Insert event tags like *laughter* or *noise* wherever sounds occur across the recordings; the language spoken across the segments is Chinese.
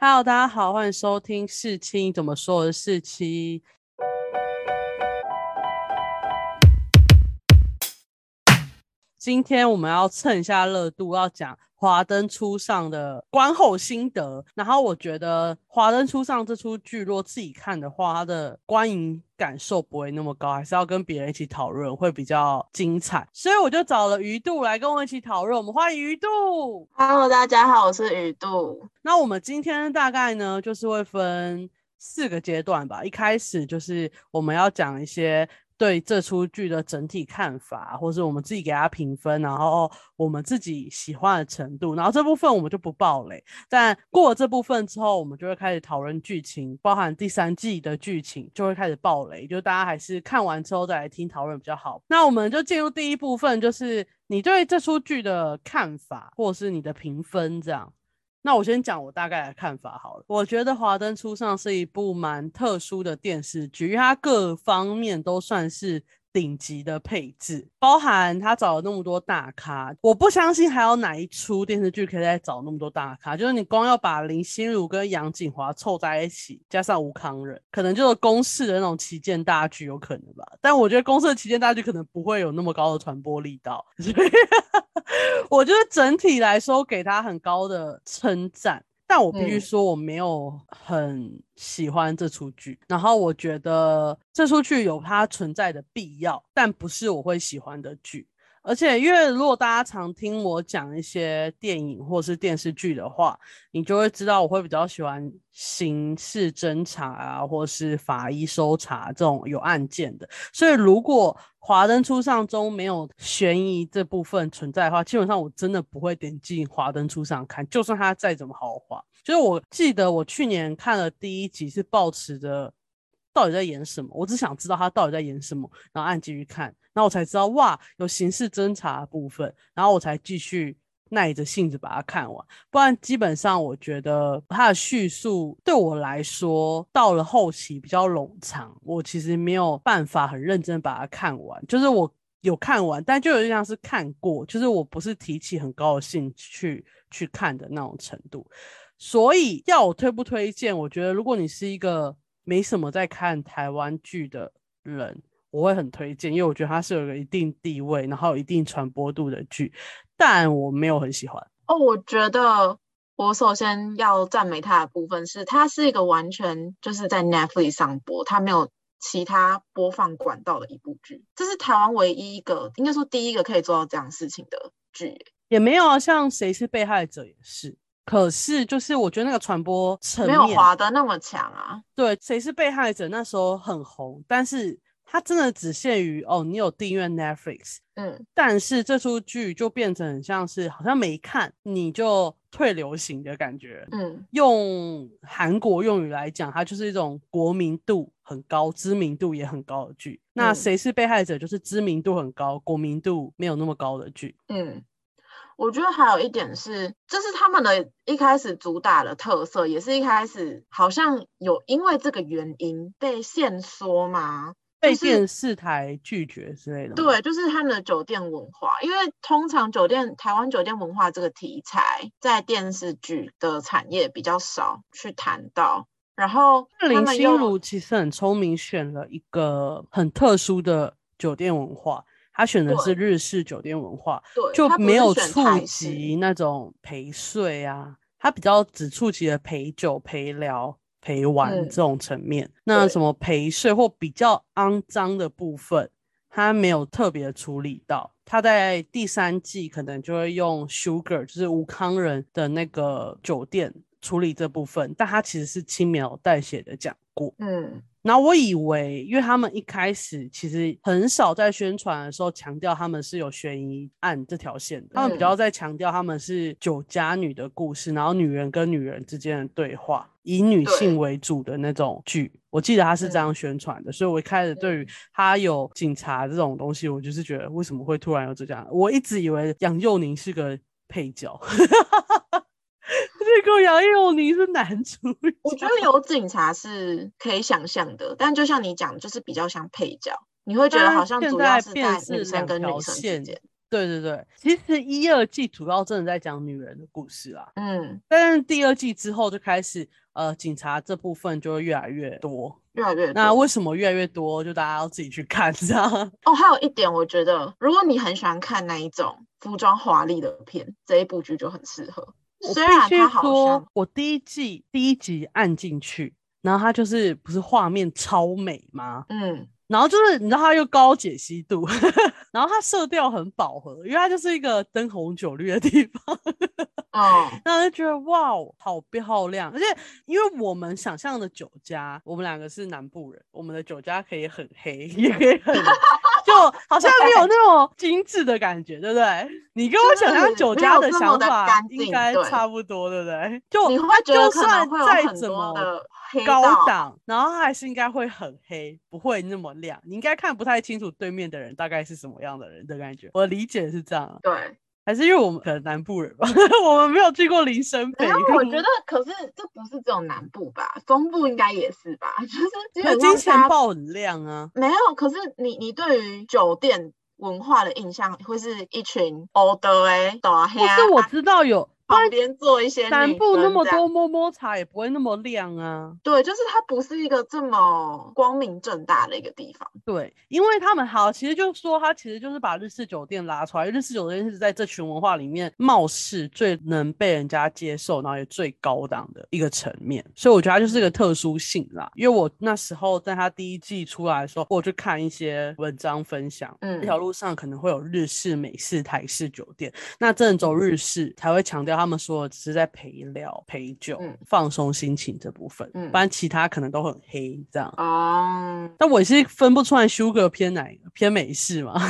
Hello，大家好，欢迎收听四七怎么说？我是四七。今天我们要蹭一下热度，要讲《华灯初上》的观后心得。然后我觉得《华灯初上》这出剧，若自己看的话，它的观影感受不会那么高，还是要跟别人一起讨论会比较精彩。所以我就找了鱼度来跟我一起讨论。我们欢迎鱼度。Hello，大家好，我是鱼度。那我们今天大概呢，就是会分四个阶段吧。一开始就是我们要讲一些对这出剧的整体看法，或是我们自己给它评分，然后我们自己喜欢的程度。然后这部分我们就不爆雷，但过了这部分之后，我们就会开始讨论剧情，包含第三季的剧情就会开始爆雷，就大家还是看完之后再来听讨论比较好。那我们就进入第一部分，就是你对这出剧的看法，或是你的评分这样。那我先讲我大概的看法好了。我觉得《华灯初上》是一部蛮特殊的电视剧，因为它各方面都算是顶级的配置，包含他找了那么多大咖。我不相信还有哪一出电视剧可以再找那么多大咖，就是你光要把林心如跟杨锦华凑在一起，加上吴康仁，可能就是公式的那种旗舰大剧有可能吧。但我觉得公式的旗舰大剧可能不会有那么高的传播力道，所以 *laughs* 我觉得整体来说给他很高的称赞。但我必须嗯说，我没有很喜欢这出剧，然后我觉得这出剧有它存在的必要，但不是我会喜欢的剧。而且，因为如果大家常听我讲一些电影或是电视剧的话，你就会知道我会比较喜欢刑事侦查啊，或是法医搜查这种有案件的。所以，如果《华灯初上》中没有悬疑这部分存在的话，基本上我真的不会点进《华灯初上》看，就算它再怎么豪华。就是我记得我去年看了第一集，是抱持着到底在演什么，我只想知道他到底在演什么，然后按继续看，然后我才知道哇，有刑事侦查部分，然后我才继续耐着性子把它看完。不然基本上我觉得它的叙述对我来说，到了后期比较冗长，我其实没有办法很认真把它看完。就是我有看完，但就有点像是看过，就是我不是提起很高的兴趣去看的那种程度。所以要我推不推荐？我觉得如果你是一个没什么在看台湾剧的人，我会很推荐，因为我觉得它是有一个一定地位，然后有一定传播度的剧，但我没有很喜欢。哦，我觉得我首先要赞美它的部分是，它是一个完全就是在 Netflix 上播，它没有其他播放管道的一部剧，这是台湾唯一一个，应该说第一个可以做到这样事情的剧。也没有啊，像谁是被害者也是。可是，就是我觉得那个传播层没，有滑的那么强啊。对，谁是被害者那时候很红，但是它真的只限于哦，你有订阅 Netflix，嗯，但是这出剧就变成很像是好像没看你就退流行的感觉。嗯，用韩国用语来讲，它就是一种国民度很高、知名度也很高的剧。那嗯谁是被害者？就是知名度很高、国民度没有那么高的剧。嗯，我觉得还有一点是，这是他们的一开始主打的特色，也是一开始好像有因为这个原因被限缩嘛？被就是电视台拒绝之类的吗。对，就是他们的酒店文化，因为通常酒店台湾酒店文化这个题材在电视剧的产业比较少去谈到，然后林心如其实很聪明，选了一个很特殊的酒店文化，她选的是日式酒店文化，对就没有触及那种陪睡啊，他比较只触及了陪酒、陪聊、陪玩嗯这种层面。那什么陪睡或比较肮脏的部分，他没有特别处理到。他在第三季可能就会用 Sugar，就是吴康人的那个酒店处理这部分，但他其实是轻描淡写的讲过。嗯然后我以为，因为他们一开始其实很少在宣传的时候强调他们是有悬疑案这条线的，他们比嗯较在强调他们是酒家女的故事，然后女人跟女人之间的对话，以女性为主的那种剧。我记得他是这嗯样宣传的，所以我一开始对于他有警察这种东西，我就是觉得为什么会突然有这样？我一直以为杨佑宁是个配角。*laughs* *laughs* 这个杨佑宁是男主角，我觉得有警察是可以想象的，但就像你讲，就是比较像配角，你会觉得好像主要是在女生跟条女生之线间。对对对，其实一二季主要真的在讲女人的故事啦，嗯，但是第二季之后就开始，呃，警察这部分就会越来越多。越来越那多为什么越来越多？就大家要自己去看，这样。哦，还有一点，我觉得如果你很喜欢看那一种服装华丽的片，这一部剧就很适合。我虽然必须它好说，我第一季第一集按进去，然后它就是不是画面超美吗？嗯，然后就是你知道它又高解析度，*laughs* 然后它色调很饱和，因为它就是一个灯红酒绿的地方，*laughs* 哦，然后就觉得哇，哦，好漂亮。而且因为我们想象的酒家，我们两个是南部人，我们的酒家可以很黑，也可以很，就好像没有那种精致的感觉，对不对？*laughs* 你跟我想象酒家的想法应该差不多，对不对？就你会它就觉得可算再怎么高档，然后它还是应该会很黑，不会那么亮。你应该看不太清楚对面的人大概是什么样的人的感觉。我理解是这样啊，对。还是因为我们可能南部人吧，*laughs* 我们没有去过林森北然后路。我觉得，可是这不是只有南部吧，中部应该也是吧，*laughs* 就是基可是金钱豹很亮啊。没有。可是你你对于酒店文化的印象会是一群欧德哎，大黑或是我知道有，旁边做一些女南部那么多摸摸茶也不会那么亮啊。对，就是它不是一个这么光明正大的一个地方。对，因为他们好，其实就是说，他其实就是把日式酒店拉出来。日式酒店是在这群文化里面，貌似最能被人家接受，然后也最高档的一个层面。所以我觉得它就是一个特殊性啦。因为我那时候在他第一季出来的时候，我去看一些文章分享，嗯这条路上可能会有日式、美式、台式酒店。那真的走日式才会强调他们说的只是在陪聊、陪酒、嗯放松心情这部分，嗯不然其他可能都很黑这样。哦，但我也是分不出来 Sugar 偏哪个，偏美式嘛？*laughs*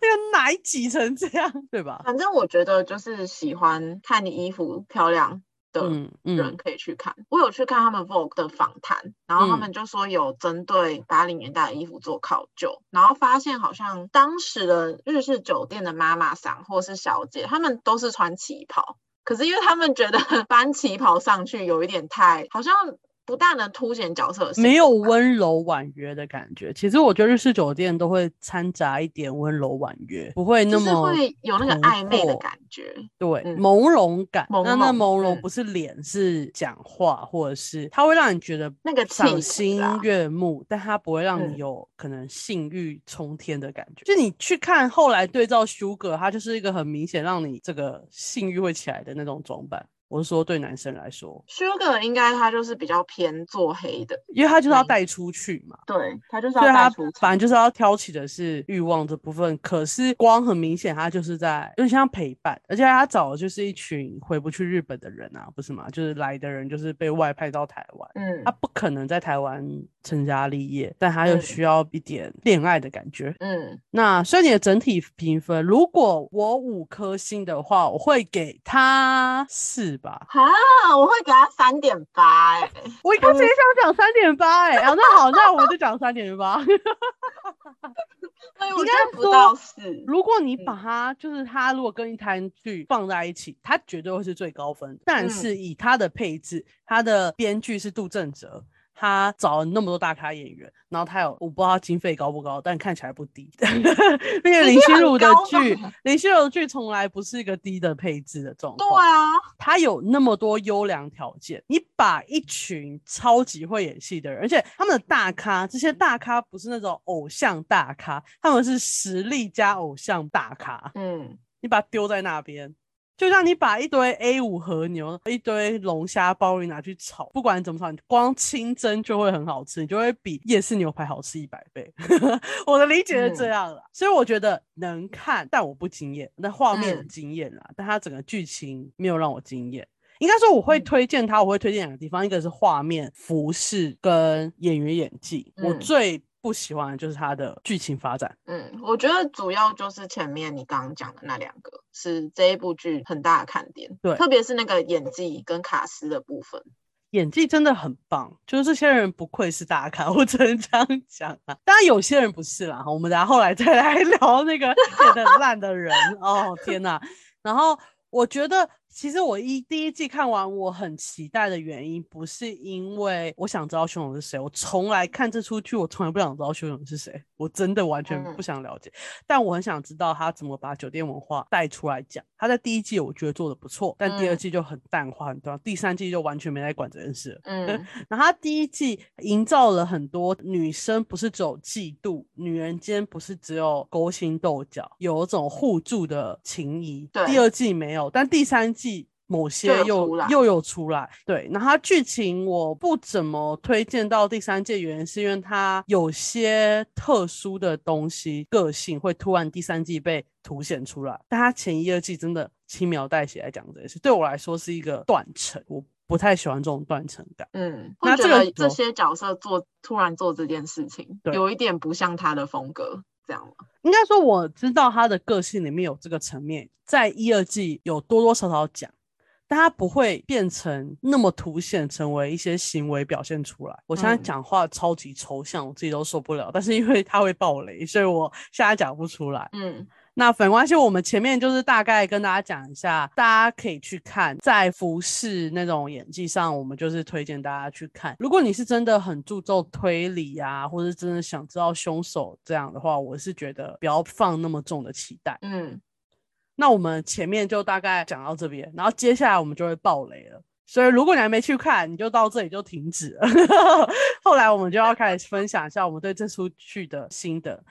那个奶挤成这样，对吧？反正我觉得就是喜欢看你衣服漂亮的嗯人嗯，可以去看。我有去看他们 Vogue 的访谈，然后他嗯们就说有针对八零年代的衣服做考究，然后发现好像当时的日式酒店的妈妈桑或是小姐，她们都是穿旗袍。可是因为他们觉得 *laughs* 搬旗袍上去有一点太，好像不大能凸显角色没有温柔婉约的感觉。其实我觉得日式酒店都会掺杂一点温柔婉约，不会那就是么会有那个暧昧的感觉。对，嗯朦胧感。朦那那朦胧嗯不是脸，是讲话，或者是它会让你觉得那个赏心啊悦目，但它不会让你嗯有可能性欲冲天的感觉。就你去看后来对照 Sugar，它就是一个很明显让你这个性欲会起来的那种装扮。我是说对男生来说，Sugar 应该他就是比较偏做黑的，因为他就是要嗯带出去嘛。对他就是要带出场。反正就是要挑起的是欲望这部分，可是光很明显，他就是在有点像陪伴，而且他找的就是一群回不去日本的人啊，不是吗？就是来的人就是被外派到台湾，嗯他不可能在台湾成家立业，但他又嗯需要一点恋爱的感觉。嗯，那所以你的整体评分，如果我五颗星的话，我会给他四吧。哈，我会给他三点八，哎，我一开始也想讲三点八，哎，啊，那好，那我就讲三点八。*laughs* 我应该觉得不到四。如果你把嗯它，就是它如果跟一台剧放在一起，它绝对会是最高分。但嗯是以它的配置，它的编剧是杜正哲，他找了那么多大咖演员，然后他有我不知道他经费高不高，但看起来不低。*laughs* 并且林心如的高剧，*laughs* 林心如的剧从来不是一个低的配置的状对况。啊，他有那么多优良条件，你把一群超级会演戏的人，而且他们的大咖，这些大咖不是那种偶像大咖，他们是实力加偶像大咖，嗯，你把它丢在那边。就像你把一堆 A 五和牛、一堆龙虾鲍鱼拿去炒，不管怎么炒，你光清蒸就会很好吃，你就会比夜市牛排好吃一百倍。*laughs* 我的理解是这嗯样啦，所以我觉得能看，但我不惊艳。那画面很惊艳啦，但它整个剧情没有让我惊艳。应该说我会嗯推荐它，我会推荐两个地方，一个是画面、服饰跟演员演技。我嗯最不喜欢的就是它的剧情发展。嗯，我觉得主要就是前面你刚刚讲的那两个是这一部剧很大的看点，对特别是那个演技跟卡斯的部分。演技真的很棒，就是这些人不愧是大咖，*laughs* 我只能这样讲啊。当然有些人不是啦，我们等下后来再来 *laughs* 聊那个演的烂的人。哦天哪！然后我觉得其实我一第一季看完，我很期待的原因，不是因为我想知道凶手是谁，我从来看这出剧，我从来不想知道凶手是谁，我真的完全不想了解。但我很想知道他怎么把酒店文化带出来讲。他在第一季我觉得做的不错，但第二季就很淡化很多，第三季就完全没来管这件事。嗯，*laughs* 然后他第一季营造了很多女生不是只有嫉妒，女人间不是只有勾心斗角，有一种互助的情谊。对第二季没有，但第三季。某些又又有出来，对，然后剧情我不怎么推荐到第三季，原因是因为它有些特殊的东西，个性会突然第三季被凸显出来，但它前一二季真的轻描淡写来讲这件事，对我来说是一个断层，我不太喜欢这种断层感。嗯，那这个这些角色做突然做这件事情，有一点不像他的风格，这样吗？应该说我知道他的个性里面有这个层面，在一二季有多多少少讲。但他不会变成那么凸显，成为一些行为表现出来。我现在讲话超级抽象，我自己都受不了。但是因为他会爆雷，所以我现在讲不出来。嗯，那粉关系，我们前面就是大概跟大家讲一下，大家可以去看。在服饰那种演技上，我们就是推荐大家去看。如果你是真的很注重推理啊，或者真的想知道凶手这样的话，我是觉得不要放那么重的期待。嗯。那我们前面就大概讲到这边，然后接下来我们就会爆雷了。所以如果你还没去看，你就到这里就停止了。*laughs* 后来我们就要开始分享一下我们对这出剧的心得。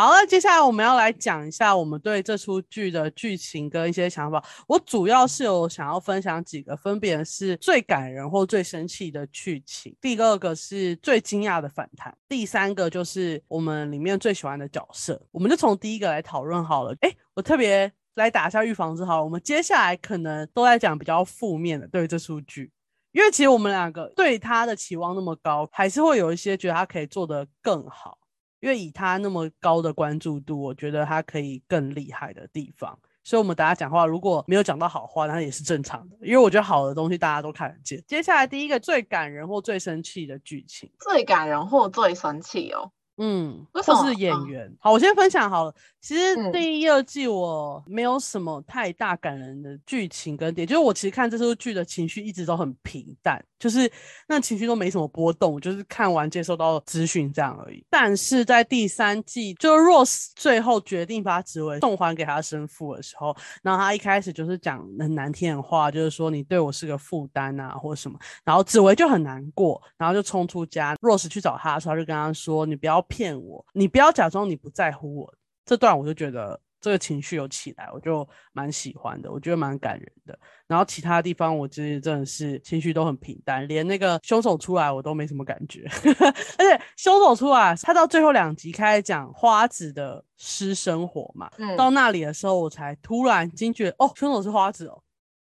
好那，接下来我们要来讲一下我们对这出剧的剧情跟一些想法。我主要是有想要分享几个，分别是最感人或最生气的剧情，第二个是最惊讶的反弹，第三个就是我们里面最喜欢的角色。我们就从第一个来讨论好了。哎，我特别来打一下预防针，好，我们接下来可能都在讲比较负面的对这出剧，因为其实我们两个对他的期望那么高，还是会有一些觉得他可以做得更好。因为以他那么高的关注度，我觉得他可以更厉害的地方，所以我们大家讲话如果没有讲到好话，那也是正常的。因为我觉得好的东西大家都看得见。接下来第一个最感人或最生气的剧情，最感人或最生气哦。嗯，或是演员。好，我先分享好了。其实第一、二季我没有什么太大感人的剧情跟点，就是我其实看这出剧的情绪一直都很平淡，就是那情绪都没什么波动，就是看完接收到资讯这样而已。但是在第三季，就 Rose 最后决定把紫薇送还给他生父的时候，然后他一开始就是讲很难听的话，就是说你对我是个负担啊，或者什么。然后紫薇就很难过，然后就冲出家。Rose 去找他的时候，就跟他说：“你不要骗我，你不要假装你不在乎我。”这段我就觉得这个情绪有起来，我就蛮喜欢的，我觉得蛮感人的。然后其他地方我其实真的是情绪都很平淡，连那个凶手出来我都没什么感觉。*laughs* 而且凶手出来，他到最后两集开始讲花子的私生活嘛，到那里的时候我才突然惊觉，哦，凶手是花子哦，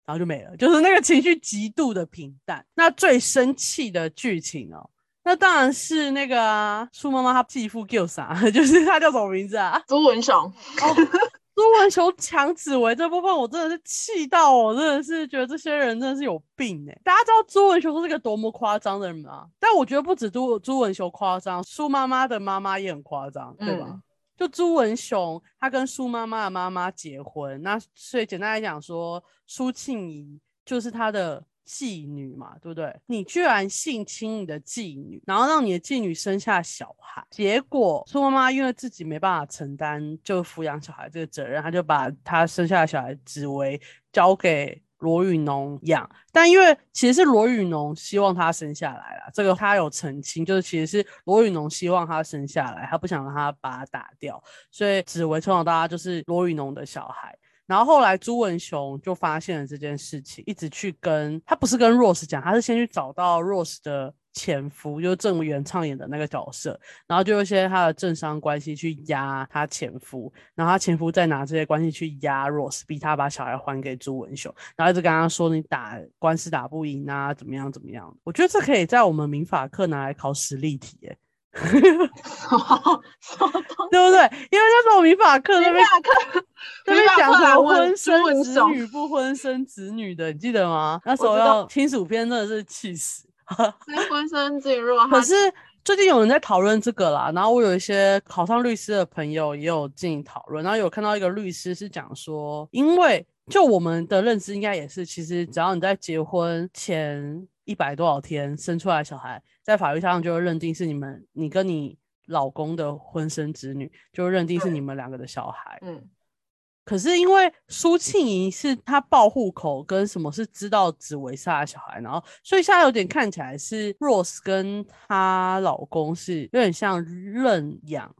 然后就没了，就是那个情绪极度的平淡。那最生气的剧情哦。那当然是那个啊苏妈妈她继父叫啥？*laughs* 就是他叫什么名字啊？*laughs* 朱文雄。哦 *laughs* 朱文雄抢紫薇这部分，我真的是气到，我真的是觉得这些人真的是有病哎！大家知道朱文雄是个多么夸张的人吗？但我觉得不止朱朱文雄夸张，苏妈妈的妈妈也很夸张，对吧？就朱文雄他跟苏妈妈的妈妈结婚，那所以简单来讲说，苏庆怡就是他的。妓女嘛，对不对？你居然性侵你的妓女，然后让你的妓女生下小孩，结果苏妈妈因为自己没办法承担就抚养小孩这个责任，她就把她生下的小孩紫薇交给罗宇农养。但因为其实是罗宇农希望他生下来了，这个他有澄清，就是其实是罗宇农希望他生下来，他不想让他把他打掉，所以紫薇从小到大就是罗宇农的小孩。然后后来朱文雄就发现了这件事情，一直去跟他不是跟 Rose 讲，他是先去找到 Rose 的前夫，就是郑元畅演的那个角色，然后就一些他的政商关系去压他前夫，然后他前夫再拿这些关系去压 Rose，逼他把小孩还给朱文雄，然后一直跟他说你打官司打不赢啊，怎么样怎么样？我觉得这可以在我们民法课拿来考实例题，哎。*laughs* 对不对？因为那时候民法课那边那边讲什么婚生子女不婚生子女的，你记得吗？那时候要亲属篇真的是气死。*laughs* 婚生子女，可是最近有人在讨论这个啦，然后我有一些考上律师的朋友也有进行讨论，然后有看到一个律师是讲说，因为就我们的认知应该也是，其实只要你在结婚前一百多少天生出来小孩，在法律上就认定是你们你跟你老公的婚生子女，就认定是你们两个的小孩。嗯，可是因为苏庆怡是她报户口跟什么是知道紫薇是她的小孩，然后所以现在有点看起来是 Rose 跟她老公是有点像认养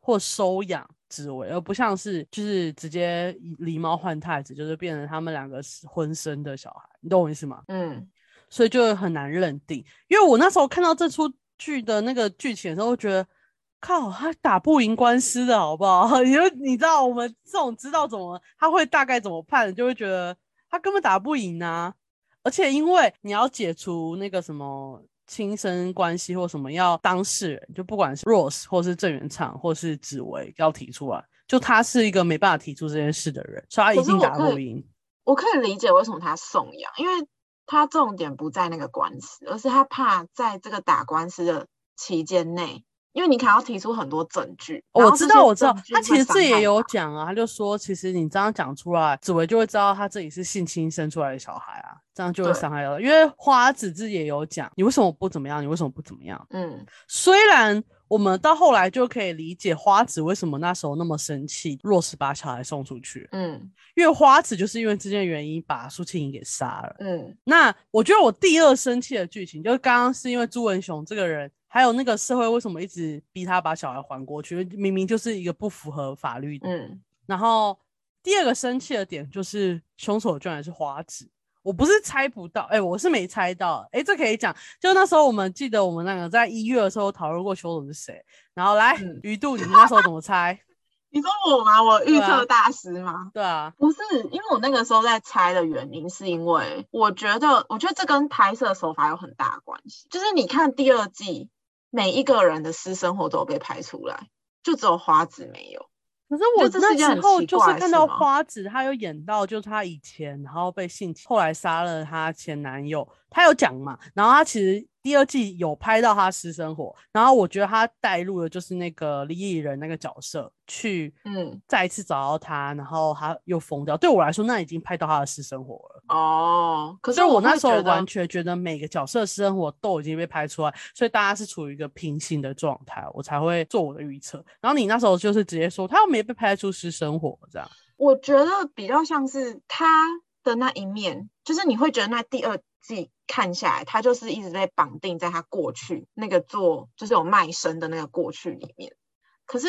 或收养紫薇，而不像是就是直接狸猫换太子，就是变成他们两个是婚生的小孩，你懂我意思吗？嗯，所以就很难认定。因为我那时候看到这出剧的那个剧情的时候，觉得靠，他打不赢官司的好不好？*laughs* 你就你知道我们这种知道怎么他会大概怎么判，就会觉得他根本打不赢啊。而且因为你要解除那个什么亲生关系或什么，要当事人，就不管是 Rose 或是郑元畅或是紫薇要提出来，就他是一个没办法提出这件事的人，所以他一定打不赢。我可以理解为什么他送养，因为他重点不在那个官司，而是他怕在这个打官司的期间内。因为你可能要提出很多证据，我知道，我知道，他其实自己也有讲啊，他就说，其实你这样讲出来，紫薇就会知道他自己是性侵生出来的小孩啊，这样就会伤害到。因为花子自己也有讲，你为什么不怎么样？你为什么不怎么样？嗯，虽然我们到后来就可以理解花子为什么那时候那么生气，若是把小孩送出去，嗯，因为花子就是因为这件原因把苏庆怡给杀了，嗯，那我觉得我第二生气的剧情，就是刚刚是因为朱文雄这个人。还有那个社会为什么一直逼他把小孩还过去？明明就是一个不符合法律的。嗯，然后第二个生气的点就是凶手居然是花子，我不是猜不到，哎，我是没猜到，哎，这可以讲。就那时候我们记得我们那个在一月的时候讨论过凶手是谁，然后来鱼肚，你们那时候怎么猜？*laughs* 你说我吗？我预测大师吗？对啊，不是，因为我那个时候在猜的原因，是因为我觉得，我觉得这跟拍摄手法有很大关系。就是你看第二季。每一个人的私生活都有被拍出来，就只有花子没有。可是我那时候就是看到花子，她有演到，就是她以前然后被性侵，后来杀了她前男友，她有讲嘛。然后她其实。第二季有拍到他私生活，然后我觉得他带入的就是那个李艺人那个角色，去嗯再一次找到他，然后他又疯掉。对我来说，那已经拍到他的私生活了。哦，可是我那时候完全觉得每个角色私生活都已经被拍出来，所以大家是处于一个平行的状态，我才会做我的预测。然后你那时候就是直接说他又没被拍出私生活，这样。我觉得比较像是他的那一面，就是你会觉得那第二。自己看下来，他就是一直被绑定在他过去那个做就是有卖身的那个过去里面。可是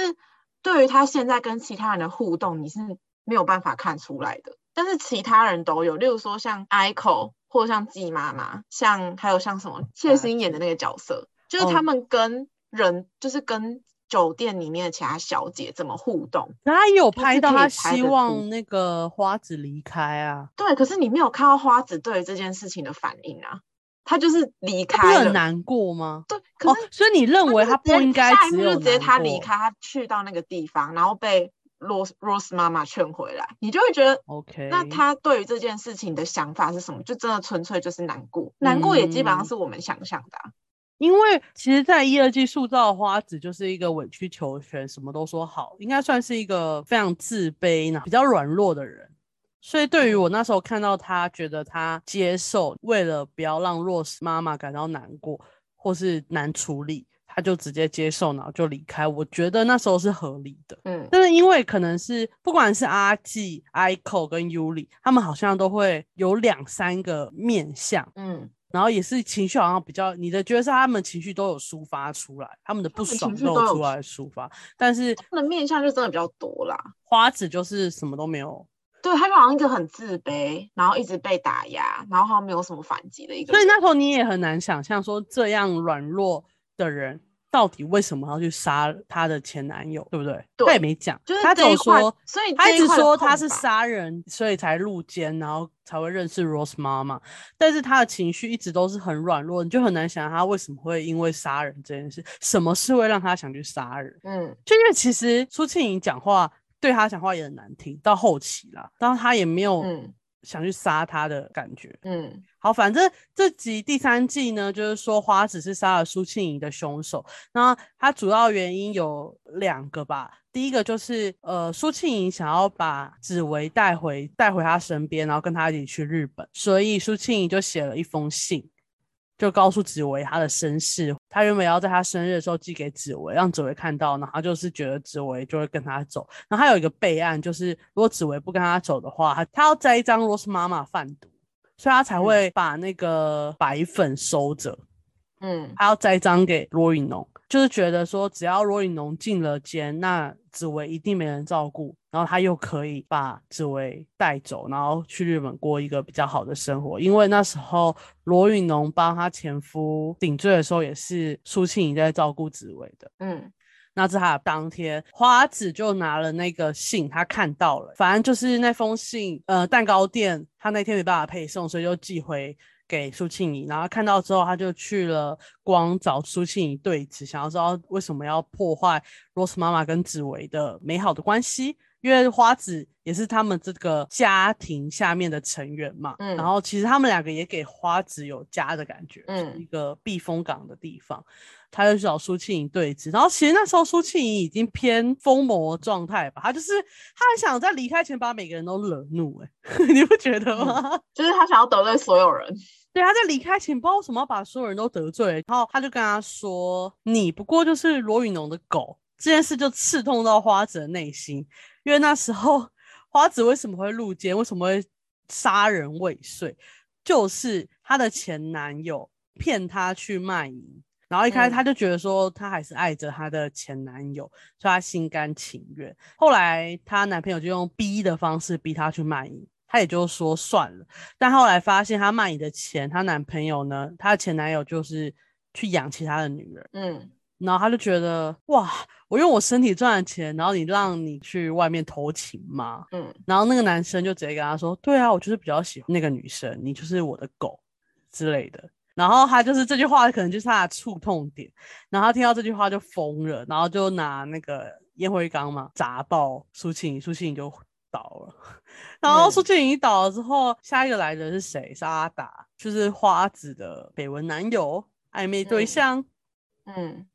对于他现在跟其他人的互动，你是没有办法看出来的。但是其他人都有，例如说像 ICO 或者像季妈妈，像还有像什么谢欣演的那个角色，就是他们跟人，就是跟。酒店里面的其他小姐怎么互动？他有拍到他希望那个花子离开啊。对，可是你没有看到花子对这件事情的反应啊。他就是离开了，很难过吗？对，可是所以你认为他不应该只有直接他离开，他去到那个地方，然后被 Rose Rose 妈妈劝回来，你就会觉得 OK。那他对于这件事情的想法是什么？就真的纯粹就是难过，难过也基本上是我们想象的。因为其实，在一、二季塑造花子就是一个委曲求全，什么都说好，应该算是一个非常自卑呢、比较软弱的人。所以，对于我那时候看到他，觉得他接受，为了不要让 Rose 妈妈感到难过或是难处理，他就直接接受，然后就离开。我觉得那时候是合理的。嗯，但是因为可能是不管是阿纪、Ico 跟 Yuli，他们好像都会有两三个面相。嗯。然后也是情绪好像比较，你的角色他们情绪都有抒发出来，他们的不爽都有出来抒发，但是他们的面相就真的比较多啦。花子就是什么都没有，对他就好像一个很自卑，然后一直被打压，然后好像没有什么反击的一个。所以那时候你也很难想象说这样软弱的人。到底为什么要去杀她的前男友，对不对？他也没讲，就是他只有说，所以他一直说他是杀人，所以才入监，然后才会认识 Rose 妈妈。但是他的情绪一直都是很软弱，你就很难想他为什么会因为杀人这件事，什么事会让他想去杀人？嗯，就因为其实苏庆颖讲话对他讲话也很难听，到后期啦，当他也没有想去杀他的感觉。嗯好，反正这集第三季呢，就是说花子是杀了苏庆怡的凶手。那他主要原因有两个吧。第一个就是，呃，苏庆怡想要把紫薇带回带回他身边，然后跟他一起去日本，所以苏庆怡就写了一封信，就告诉紫薇她的身世。她原本要在她生日的时候寄给紫薇，让紫薇看到，然后她就是觉得紫薇就会跟他走。然后他有一个备案，就是如果紫薇不跟他走的话，他他要栽赃罗斯妈妈贩毒。所以他才会把那个白粉收着，嗯他要栽赃给罗宇农，就是觉得说只要罗宇农进了监，那紫薇一定没人照顾，然后他又可以把紫薇带走，然后去日本过一个比较好的生活。因为那时候罗宇农帮他前夫顶罪的时候，也是苏庆怡在照顾紫薇的。嗯那在他当天，花子就拿了那个信，他看到了，反正就是那封信，呃，蛋糕店他那天没办法配送，所以就寄回给苏庆怡。然后看到之后，他就去了光找苏庆怡对峙，想要知道为什么要破坏 Rose 妈妈跟紫薇的美好的关系。因为花子也是他们这个家庭下面的成员嘛，嗯然后其实他们两个也给花子有家的感觉，嗯是一个避风港的地方。他就去找苏庆怡对峙，然后其实那时候苏庆怡已经偏疯魔状态吧，他就是他很想在离开前把每个人都惹怒、欸，*laughs* 你不觉得吗？就是他想要得罪所有人。*laughs* 对，他在离开前不知道为什么要把所有人都得罪，然后他就跟他说：“你不过就是罗宇农的狗。”这件事就刺痛到花子的内心，因为那时候花子为什么会入监，为什么会杀人未遂，就是她的前男友骗她去卖淫，然后一开始嗯她就觉得说她还是爱着她的前男友，所以她心甘情愿。后来她男朋友就用逼的方式逼她去卖淫，她也就说算了。但后来发现她卖淫的钱，她男朋友呢，她的前男友就是去养其他的女人。嗯然后她就觉得哇，我用我身体赚的钱，然后你让你去外面偷情吗？嗯然后那个男生就直接跟他说：“对啊，我就是比较喜欢那个女生，你就是我的狗之类的。”然后他就是这句话可能就是他的触痛点，然后他听到这句话就疯了，然后就拿那个烟灰缸嘛砸爆苏庆怡，苏庆怡就倒了。然后嗯苏庆怡倒了之后，下一个来的是谁？是阿达，就是花子的绯闻男友、暧昧对嗯象。嗯，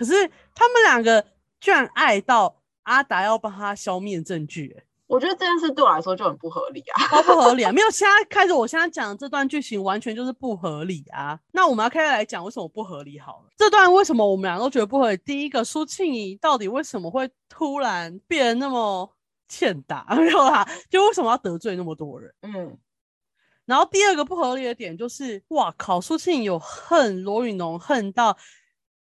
可是他们两个居然爱到阿达要帮他消灭证据、欸，我觉得这件事对我来说就很不合理啊。超不合理啊！没有，现在开始，我现在讲的这段剧情完全就是不合理啊。那我们要开始来讲为什么不合理好了。这段为什么我们俩都觉得不合理？第一个，苏庆怡到底为什么会突然变得那么欠打？*laughs* 没有啦，就为什么要得罪那么多人？嗯然后第二个不合理的点就是，哇靠，苏庆怡有恨罗宇农，恨到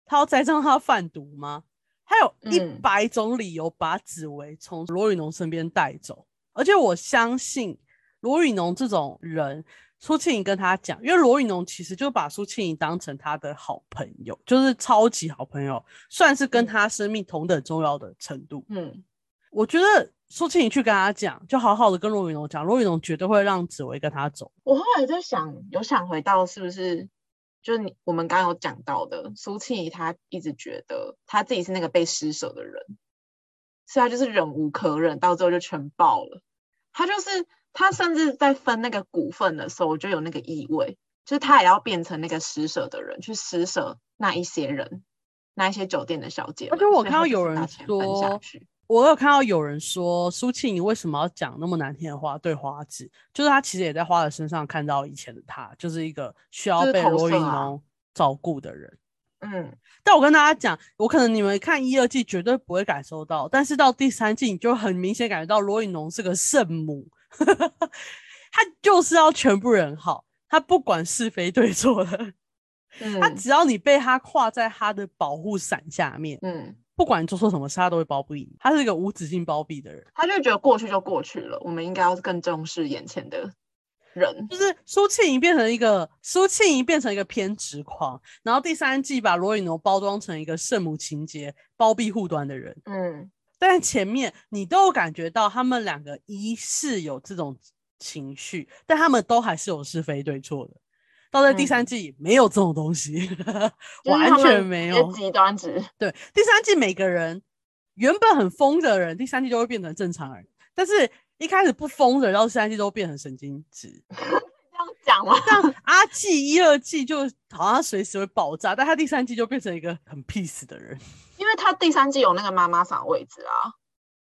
他要栽赃他贩毒吗？他有一嗯百种理由把紫薇从罗宇农身边带走，而且我相信罗宇农这种人，苏庆怡跟他讲，因为罗宇农其实就把苏庆怡当成他的好朋友，就是超级好朋友，算是跟嗯他生命同等重要的程度。嗯我觉得苏庆怡去跟他讲，就好好的跟罗宇农讲，罗宇农绝对会让紫薇跟他走。我后来在想，有想回到是不是，就是你我们刚刚有讲到的，苏庆怡她一直觉得她自己是那个被施舍的人，所以她就是忍无可忍，到最后就全爆了。她就是她甚至在分那个股份的时候，我就有那个意味，就是她也要变成那个施舍的人，去施舍那一些人，那一些酒店的小姐们。而且我看到有人把钱分下说去我有看到有人说苏庆你为什么要讲那么难听的话对花子，就是他其实也在花子身上看到以前的他，就是一个需要被罗云龙照顾的人。嗯，但我跟大家讲，我可能你们看一二季绝对不会感受到，但是到第三季你就很明显感觉到罗云龙是个圣母，*laughs* 他就是要全部人好，他不管是非对错的，他嗯只要你被他跨在他的保护伞下面，嗯，不管你做错什么事，他都会包庇你。他是一个无止境包庇的人。他就觉得过去就过去了，我们应该要更重视眼前的人。就是苏庆怡变成一个苏庆怡变成一个偏执狂，然后第三季把罗宇农包装成一个圣母情节、包庇护短的人。嗯但前面你都有感觉到他们两个一是有这种情绪，但他们都还是有是非对错的。到了第三嗯季、没有这种东西，*laughs* 就是完全没有。极端值。对，第三季每个人原本很疯的人，第三季就会变成正常人。但是一开始不疯的，然后第三季都变成神经质。*laughs* 这样讲吗？像阿季一、二季就好像随时会爆炸，但他第三季就变成一个很 peace 的人。*laughs* 因为他第三季有那个妈妈桑位置啊，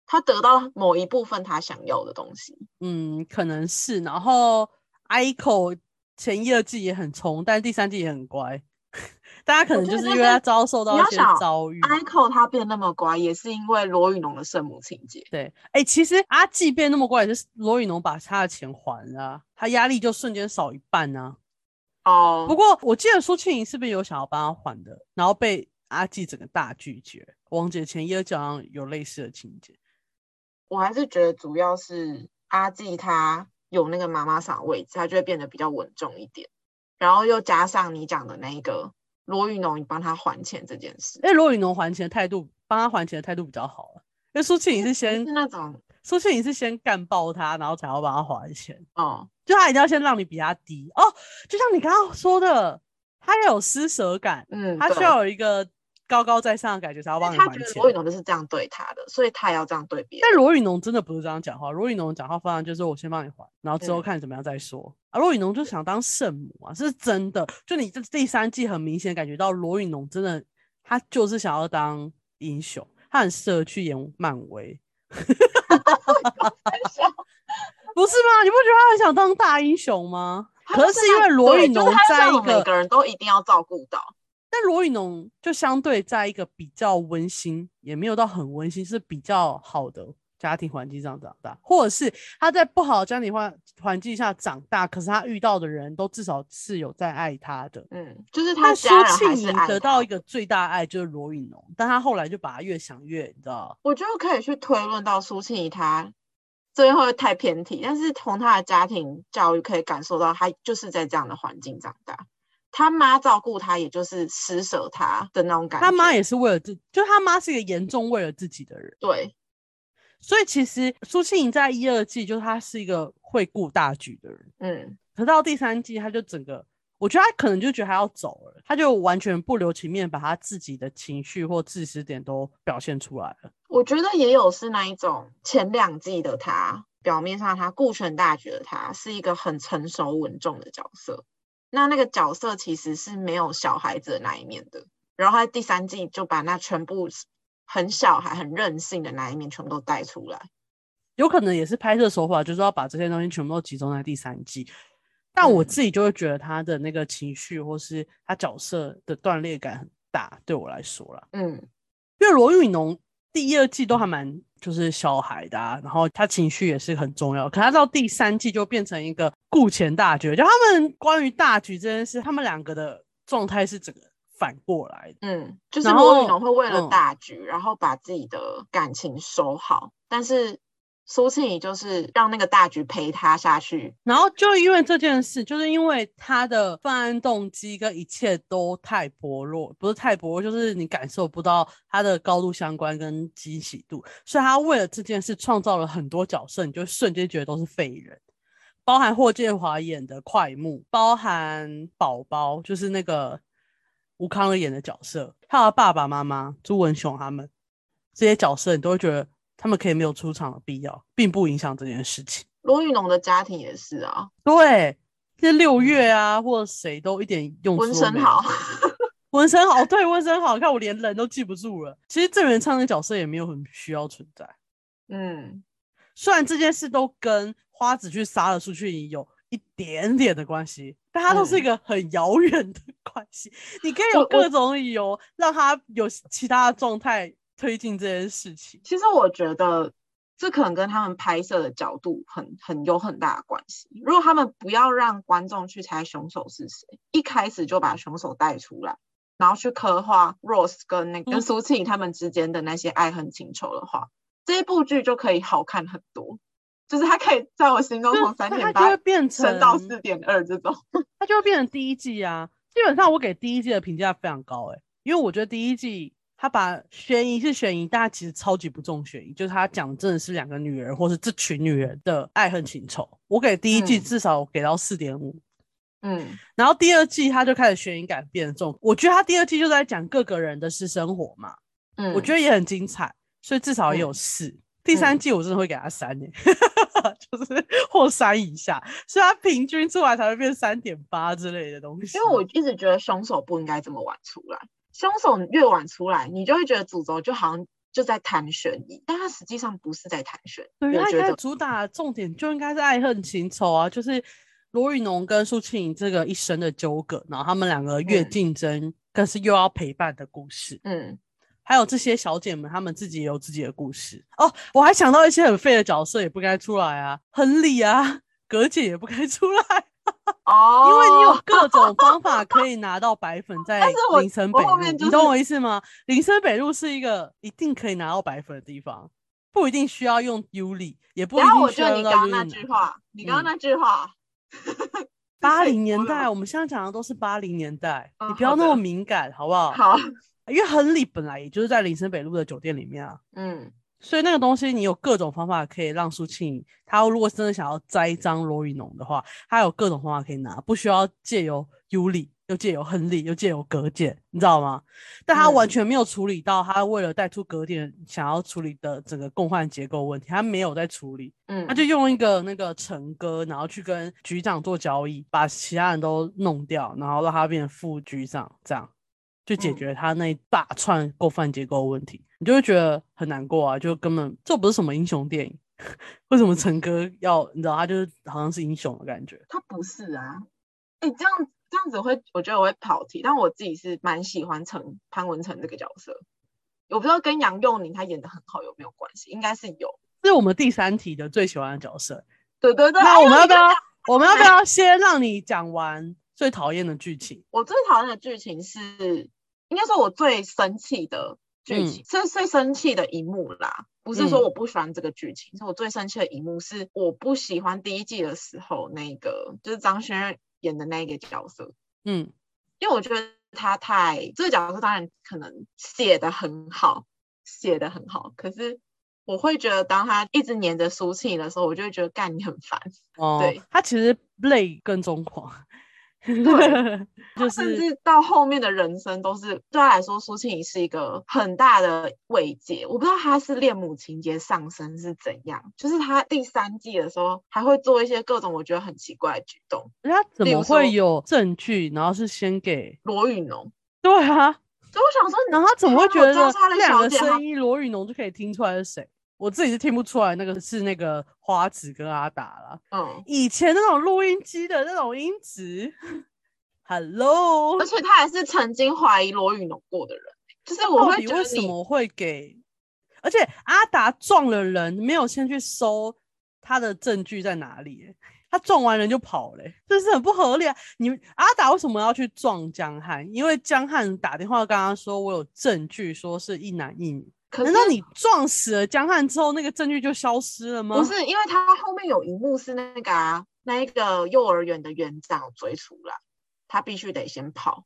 他得到某一部分他想要的东西。嗯，可能是。然后 Ico 前一、二季也很冲，但第三季也很乖。*laughs* 大家可能就是因为他遭受到一些遭遇。Ico 他变那么乖，也是因为罗宇农的圣母情节。对，哎，其实阿纪变那么乖，也是罗宇农把他的钱还了，他压力就瞬间少一半呢。哦，不过我记得苏庆怡是不是有想要帮他还的，然后被阿纪整个大拒绝。王姐前一二讲有类似的情节。我还是觉得主要是阿纪他有那个妈妈嗓位置，他就会变得比较稳重一点。然后又加上你讲的那一个罗宇农，你帮他还钱这件事，因为罗宇农还钱的态度，帮他还钱的态度比较好了。因为苏庆怡是先是那种苏庆你是先干爆他，然后才要帮他还钱。哦，就他一定要先让你比他低哦，就像你刚刚说的，他要有施舍感，嗯，他需要有一个。高高在上的感觉才要帮你还钱。他觉得罗宇农就是这样对他的，所以他也要这样对别人。但罗宇农真的不是这样讲话，罗宇农讲话方案就是我先帮你还，然后之后看怎么样再说。啊，罗宇农就想当圣母啊，是真的。就你这第三季很明显感觉到罗宇农真的，他就是想要当英雄，他很适合去演漫威。*laughs* 不是吗？你不觉得他很想当大英雄吗？可是是因为罗宇农在每个人都一定要照顾到。但罗宇农就相对在一个比较温馨，也没有到很温馨，是比较好的家庭环境上长大，或者是他在不好的家庭环环境下长大，可是他遇到的人都至少是有在爱他的。嗯，就是他苏庆怡得到一个最大爱就是罗宇农，但他后来就把他越想越，你知道？我觉得可以去推论到苏庆怡他这边会太偏题，但是从他的家庭教育可以感受到，他就是在这样的环境长大。他妈照顾他，也就是施舍他的那种感觉。他妈也是为了自，就他妈是一个严重为了自己的人。对，所以其实苏庆莹在一二季，就是他是一个会顾大局的人。嗯，可到第三季，他就整个，我觉得他可能就觉得他要走了，他就完全不留情面，把他自己的情绪或自私点都表现出来了。我觉得也有是那一种前两季的他，表面上他顾全大局的他，是一个很成熟稳重的角色。那那个角色其实是没有小孩子的那一面的，然后他第三季就把那全部很小孩、很任性的那一面全部都带出来，有可能也是拍摄手法，就是要把这些东西全部都集中在第三季。但我自己就会觉得他的那个情绪或是他角色的断裂感很大，对我来说啦，嗯，因为罗玉农第一、二季都还蛮。就是小孩的，然后他情绪也是很重要。可他到第三季就变成一个顾前大局，就他们关于大局这件事，他们两个的状态是整个反过来的。嗯，就是罗宇农会为了大局，然后把自己的感情收好，但是。苏庆怡就是让那个大局陪他下去，然后就因为这件事，就是因为他的犯案动机跟一切都太薄弱，不是太薄弱，就是你感受不到他的高度相关跟惊喜度，所以他为了这件事创造了很多角色，你就瞬间觉得都是废人，包含霍建华演的快木，包含宝宝，就是那个吴康乐演的角色，还有爸爸妈妈朱文雄他们这些角色，你都会觉得。他们可以没有出场的必要，并不影响这件事情。罗宇农的家庭也是啊，对，这六月啊，或者谁都一点用。纹身好，纹身好，对，纹身好看，我连人都记不住了。其实郑元畅的角色也没有很需要存在。嗯，虽然这件事都跟花子去杀了苏去怡有一点点的关系，但它都是一个很遥远的关系。你可以有各种理由让他有其他的状态。推进这件事情，其实我觉得这可能跟他们拍摄的角度很很有很大的关系。如果他们不要让观众去猜凶手是谁，一开始就把凶手带出来，然后去刻画 Rose 跟那跟苏庆他们之间的那些爱恨情仇的话，这一部剧就可以好看很多。就是它可以在我心中从三点八升到四点二这种，*laughs* 它就会变成第一季啊。基本上我给第一季的评价非常高哎，因为我觉得第一季。他把悬疑是悬疑，但他其实超级不重悬疑，就是他讲真的是两个女人，或是这群女人的爱恨情仇。我给第一季至少给到四点五，嗯，然后第二季他就开始悬疑感变重。我觉得他第二季就在讲各个人的私生活嘛，嗯，我觉得也很精彩，所以至少也有四。第第三季我真的会给他三耶，*laughs* 就是或三以下，所以他平均出来才会变三点八之类的东西。因为我一直觉得凶手不应该这么晚出来，凶手越晚出来，你就会觉得主轴就好像就在谈悬疑，但他实际上不是在谈悬疑。对，我觉得他应该主打的重点就应该是爱恨情仇啊，就是罗宇农跟苏庆怡这个一生的纠葛，然后他们两个越嗯竞争，可是又要陪伴的故事。嗯，还有这些小姐们，她们自己也有自己的故事哦。我还想到一些很废的角色也不该出来啊，亨利啊，葛姐也不该出来，哦，因为你有各种方法可以拿到白粉在林森北路，就是你懂我意思吗？林森北路是一个一定可以拿到白粉的地方，不一定需要用 U 里，也不一然后我定需觉得你要用到 U 刚刚那句话，你刚刚嗯。那句话，*laughs* 八是零年代，我我们现在讲的都是八零年代，嗯你不要那么敏感，好不好？好，因为亨利本来也就是在林森北路的酒店里面啊。嗯所以那个东西，你有各种方法可以让苏庆他，如果真的想要栽赃罗宇农的话，他有各种方法可以拿，不需要借由尤里，又借由亨利，又借由葛简，你知道吗？但他完嗯。全没有处理到他为了带出葛点想要处理的整个共患结构问题，他没有在处理，嗯，他就用一个那个陈哥，然后去跟局长做交易，把其他人都弄掉，然后让他变成副局长，这样就解嗯决他那一大串构犯结构问题。你就会觉得很难过啊，就根本这不是什么英雄电影，*laughs* 为什么陈哥要你知道他就是好像是英雄的感觉？他不是啊，哎、这样这样子会，我觉得我会跑题，但我自己是蛮喜欢陈潘文成这个角色，我不知道跟杨佑宁他演的很好有没有关系，应该是有。这是我们第三题的最喜欢的角色。对对对，那我们要不要？我们要不要先让你讲完最讨厌的剧情？我最讨厌的剧情是，应该说我最生气的剧情，是最生气的一幕啦。不是说嗯我不喜欢这个剧情，是我最生气的一幕是我不喜欢第一季的时候那个就是张轩瑞演的那个角色，嗯因为我觉得他太这个角色当然可能写的很好，写的很好，可是我会觉得当他一直黏着苏庆的时候，我就会觉得干你很烦。*laughs* 哦，对，他其实累更疯狂。*laughs* 对 *laughs* 就甚至到后面的人生都是对他来说，苏庆怡是一个很大的慰藉。我不知道他是恋母情节上升是怎样，就是他第三季的时候还会做一些各种我觉得很奇怪的举动。人家怎么会有证据，然后是先给？罗宇农，*laughs* 对啊，所以我想说，然后他怎么会觉得两小姐她个声音罗宇农就可以听出来是谁？我自己是听不出来，那个是那个花子跟阿达啦。嗯，以前那种录音机的那种音质，Hello，而且他还是曾经怀疑罗宇农过的人，就是我到会觉得底为什你么会给？而且阿达撞了人，没有先去搜他的证据在哪里、欸他撞完人就跑了、欸这是很不合理啊！你阿达为什么要去撞江汉？因为江汉打电话跟他说，我有证据说是一男一女。可是难道你撞死了江汉之后，那个证据就消失了吗？不是，因为他后面有一幕是那个啊，那一个幼儿园的园长追出来，他必须得先跑，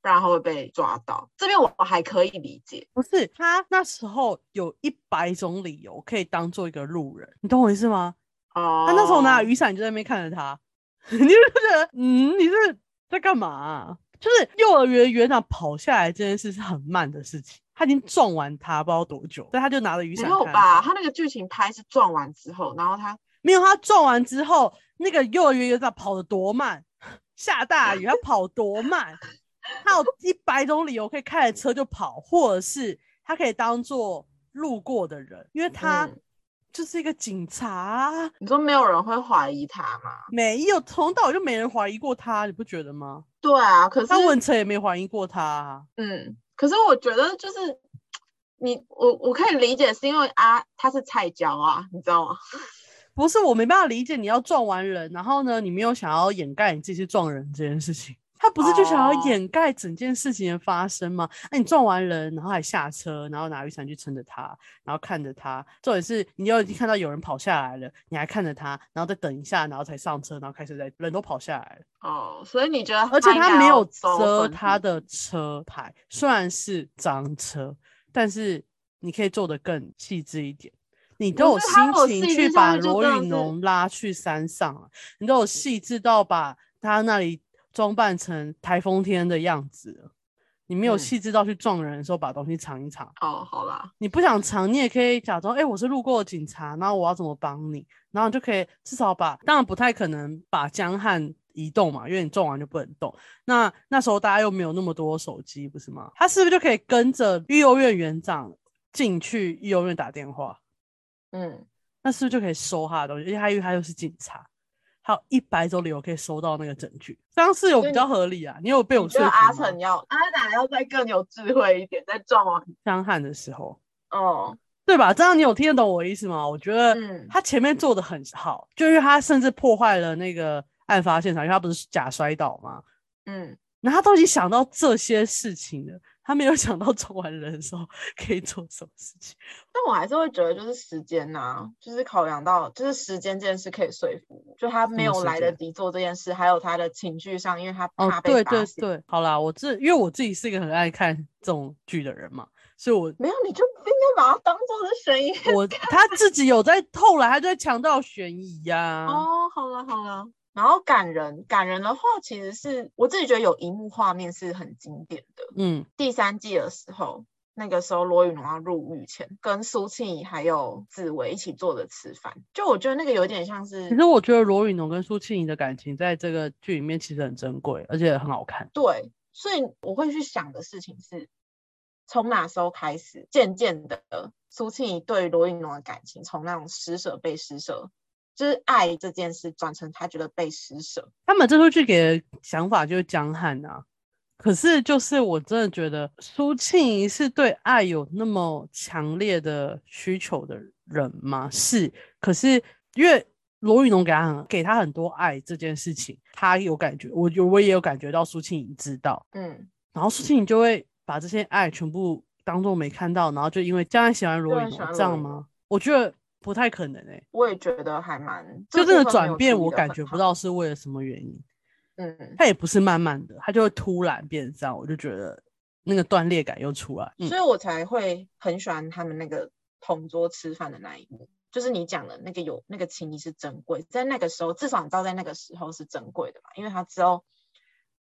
不然他会被抓到。这边我还可以理解，不是他那时候有一百种理由可以当做一个路人，你懂我意思吗？哦，他那时候拿雨伞就在那边看着他，*laughs* 你就觉得，嗯，你是在干嘛啊、就是幼儿园园长跑下来这件事是很慢的事情，他已经撞完他不知道多久，但他就拿了雨伞没有吧？他他那个剧情拍是撞完之后，然后他没有，他撞完之后，那个幼儿园园长跑得多慢，下大雨他跑多慢，他有一百种理由可以开着车就跑，或者是他可以当做路过的人，因为他嗯就是一个警察啊、你说没有人会怀疑他吗？没有从头到尾就没人怀疑过他，你不觉得吗？对啊，可是他文成也没怀疑过他、啊。嗯，可是我觉得就是你我我可以理解，是因为啊他是菜椒啊，你知道吗？不是我没办法理解，你要撞完人，然后呢，你没有想要掩盖你自己是撞人这件事情。他不是就想要哦掩盖整件事情的发生吗？那、你撞完人，然后还下车，然后拿雨伞去撑着他，然后看着他。重点是你又已经看到有人跑下来了，你还看着他，然后再等一下，然后才上车，然后开始在人都跑下来了。哦，所以你觉得而且他没有遮他的车牌，虽然是脏车，但是你可以做的更细致一点。你都有心情去把罗宇农拉去山上了，你都有细致到把他那里装扮成台风天的样子了，你没有嗯细致到去撞人的时候把东西藏一藏。哦，好啦，你不想藏，你也可以假装，哎、我是路过的警察，然后我要怎么帮你，然后你就可以至少把，当然不太可能把江汉移动嘛，因为你撞完就不能动。那那时候大家又没有那么多手机，不是吗？他是不是就可以跟着育幼院园长进去育幼院打电话？嗯，那是不是就可以收他的东西？而且他因为他又是警察，还有一百种理由可以收到那个证据，这样是有比较合理啊。你有被我说服阿成要阿达要再更有智慧一点，在撞完，江汉的时候，哦，对吧？这样你有听得懂我意思吗？我觉得嗯他前面做的很好，就因为他甚至破坏了那个案发现场，因为他不是假摔倒吗？嗯，然后他都已经想到这些事情了，他没有想到撞完人的时候可以做什么事情。*laughs* 但我还是会觉得就是时间呐、就是考量到就是时间这件事可以说服我，就他没有来得及做这件事，还有他的情绪上，因为他哦怕，被对发现。对对，好啦，我这因为我自己是一个很爱看这种剧的人嘛，所以我没有，你就应该把它当做是悬疑片我他自己有在后来他就在强调悬疑呀、哦，好了好了。然后感人，感人的话，其实是我自己觉得有一幕画面是很经典的。嗯，第三季的时候，那个时候罗宇农要入狱前，跟苏庆怡还有紫薇一起坐着吃饭，就我觉得那个有点像是其实我觉得罗宇农跟苏庆怡的感情在这个剧里面其实很珍贵，而且很好看。对，所以我会去想的事情是，从哪时候开始，渐渐的苏庆怡对罗宇农的感情从那种施舍被施舍，就是爱这件事转成他觉得被施舍。他们这出剧给的想法就是江汉啊，可是就是我真的觉得苏庆怡是对爱有那么强烈的需求的人吗？是，可是因为罗宇农给他很给他很多爱这件事情，他有感觉，我有我也有感觉到苏庆怡知道，嗯，然后苏庆怡就会把这些爱全部当做没看到，然后就因为江汉喜欢罗宇农这样吗？我觉得不太可能诶、我也觉得还蛮，就这个转变，我感觉不。到是为了什么原因。嗯，它也不是慢慢的，它就会突然变这样，我就觉得那个断裂感又出来。嗯所以我才会很喜欢他们那个同桌吃饭的那一幕，就是你讲的那个有那个情谊是珍贵，在那个时候，至少你知道在那个时候是珍贵的嘛，因为他之后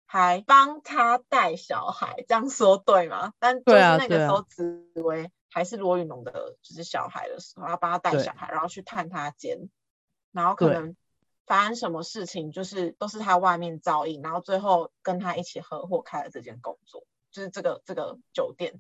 还帮他带小孩，这样说对吗？但对啊那个时候紫薇还是罗宇农的，就是小孩的时候，要帮他带小孩，然后去探他监，然后可能。发生什么事情，就是都是他外面照应，然后最后跟他一起合伙开了这间工作，就是这个这个酒店。